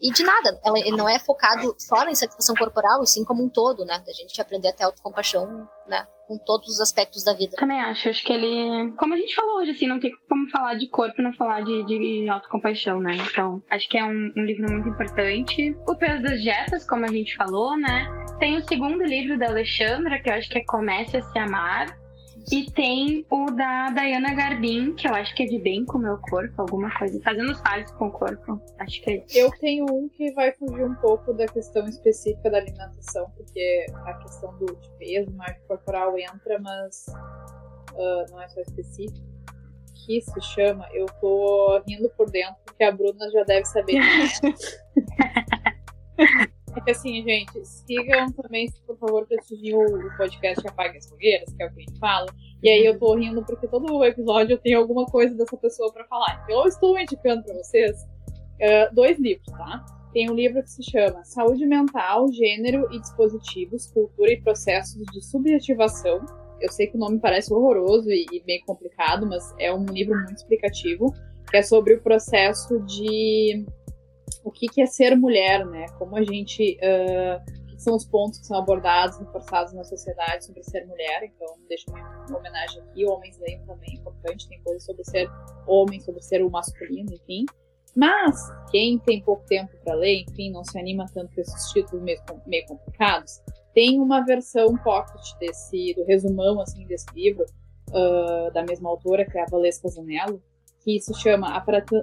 e de nada. Ela, ele não é focado só na insatisfação corporal, e sim como um todo, né? Da gente aprender a ter autocompaixão, né? Com todos os aspectos da vida. Também acho. Acho que ele. Como a gente falou hoje, assim, não tem como falar de corpo não falar de, de autocompaixão, né? Então, acho que é um, um livro muito importante. O Peso das Dietas, como a gente falou, né? Tem o segundo livro da Alexandra, que eu acho que é Comece a Se Amar e tem o da Diana Garbin, que eu acho que é de bem com o meu corpo, alguma coisa. Fazendo os pais com o corpo. Acho que é isso. Eu tenho um que vai fugir um pouco da questão específica da alimentação, porque a questão do de peso, marca corporal entra, mas uh, não é só específico. Que se chama, eu tô rindo por dentro, porque a Bruna já deve saber. É <laughs> que assim, gente, sigam também, por favor, prestigiem o podcast Apague as Fogueiras, que é o que a gente fala. E aí eu tô rindo porque todo episódio eu tenho alguma coisa dessa pessoa para falar. Então eu estou indicando para vocês uh, dois livros, tá? Tem um livro que se chama Saúde Mental, Gênero e Dispositivos, Cultura e Processos de Subjetivação. Eu sei que o nome parece horroroso e, e meio complicado, mas é um livro muito explicativo, que é sobre o processo de o que, que é ser mulher, né? Como a gente. Uh, são os pontos que são abordados, reforçados na sociedade sobre ser mulher. Então, deixo uma homenagem aqui. Homens leiam também, é importante. Tem coisa sobre ser homem, sobre ser o masculino, enfim. Mas, quem tem pouco tempo para ler, enfim, não se anima tanto com esses títulos meio, meio complicados, tem uma versão pocket desse, do resumão, assim, desse livro, uh, da mesma autora, que é a Valesca Zanello, que se chama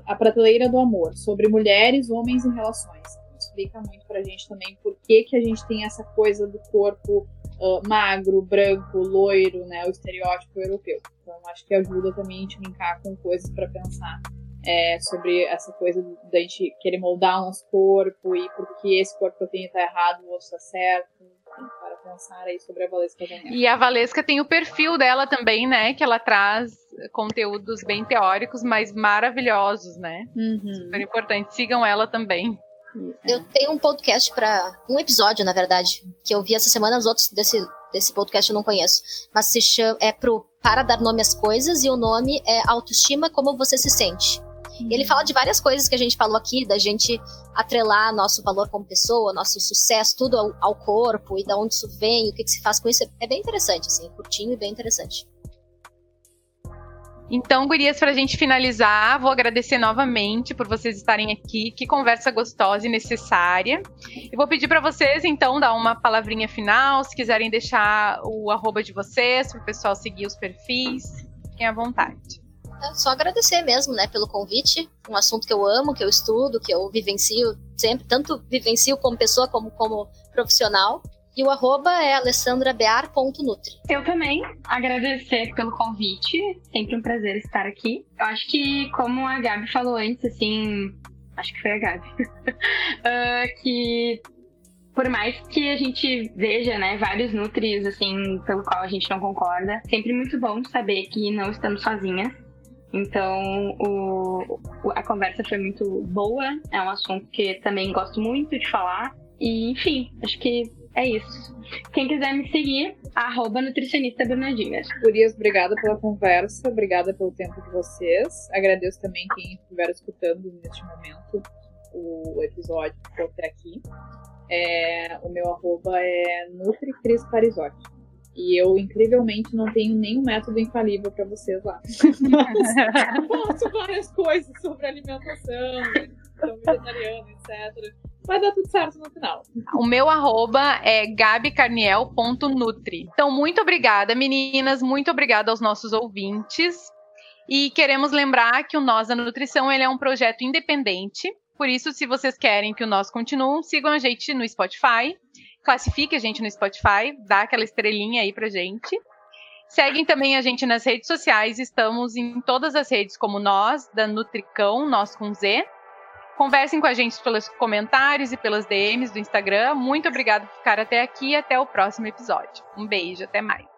A Prateleira do Amor, sobre mulheres, homens e relações. Explica muito pra gente também por que, que a gente tem essa coisa do corpo uh, magro, branco, loiro, né, o estereótipo europeu. Então acho que ajuda também a gente linkar com coisas para pensar é, sobre essa coisa da gente querer moldar o nosso corpo e porque esse corpo que eu tenho tá errado, o outro tá certo. Aí sobre a Valesca. E a Valesca tem o perfil dela também, né? Que ela traz conteúdos bem teóricos, mas maravilhosos, né? Uhum. Super importante. Sigam ela também. Eu tenho um podcast para um episódio, na verdade, que eu vi essa semana, os outros desse, desse podcast eu não conheço. Mas se chama, é pro Para Dar Nome às Coisas e o nome é Autoestima Como Você Se Sente. E ele fala de várias coisas que a gente falou aqui, da gente atrelar nosso valor como pessoa, nosso sucesso, tudo ao, ao corpo e da onde isso vem, o que, que se faz com isso. É bem interessante, assim, curtinho e bem interessante. Então, gurias, para a gente finalizar, vou agradecer novamente por vocês estarem aqui. Que conversa gostosa e necessária. Eu vou pedir para vocês, então, dar uma palavrinha final, se quiserem deixar o arroba de vocês, para o pessoal seguir os perfis. Fiquem à vontade. É só agradecer mesmo, né, pelo convite. Um assunto que eu amo, que eu estudo, que eu vivencio sempre, tanto vivencio como pessoa como como profissional. E o arroba é alessandrabear.nutri. Eu também agradecer pelo convite. Sempre um prazer estar aqui. Eu acho que, como a Gabi falou antes, assim. Acho que foi a Gabi. uh, <laughs> que por mais que a gente veja, né, vários nutris, assim, pelo qual a gente não concorda, sempre muito bom saber que não estamos sozinhas. Então, o, a conversa foi muito boa. É um assunto que também gosto muito de falar. E, enfim, acho que é isso. Quem quiser me seguir, arroba nutricionista. Gurias, obrigada pela conversa, obrigada pelo tempo de vocês. Agradeço também quem estiver escutando neste momento o episódio que ficou até aqui. É, o meu arroba é NutriCrisParisotti. E eu, incrivelmente, não tenho nenhum método infalível para vocês lá. Mas <laughs> eu posto várias coisas sobre alimentação, alimentação vegetariana, etc vai dar tudo certo no final. O meu arroba é gabicarniel.nutri. Então, muito obrigada, meninas. Muito obrigada aos nossos ouvintes. E queremos lembrar que o Nós da Nutrição ele é um projeto independente. Por isso, se vocês querem que o Nós continue, sigam a gente no Spotify. Classifique a gente no Spotify. Dá aquela estrelinha aí pra gente. Seguem também a gente nas redes sociais. Estamos em todas as redes como Nós, da Nutricão, Nós com Z. Conversem com a gente pelos comentários e pelas DMs do Instagram. Muito obrigada por ficar até aqui e até o próximo episódio. Um beijo, até mais.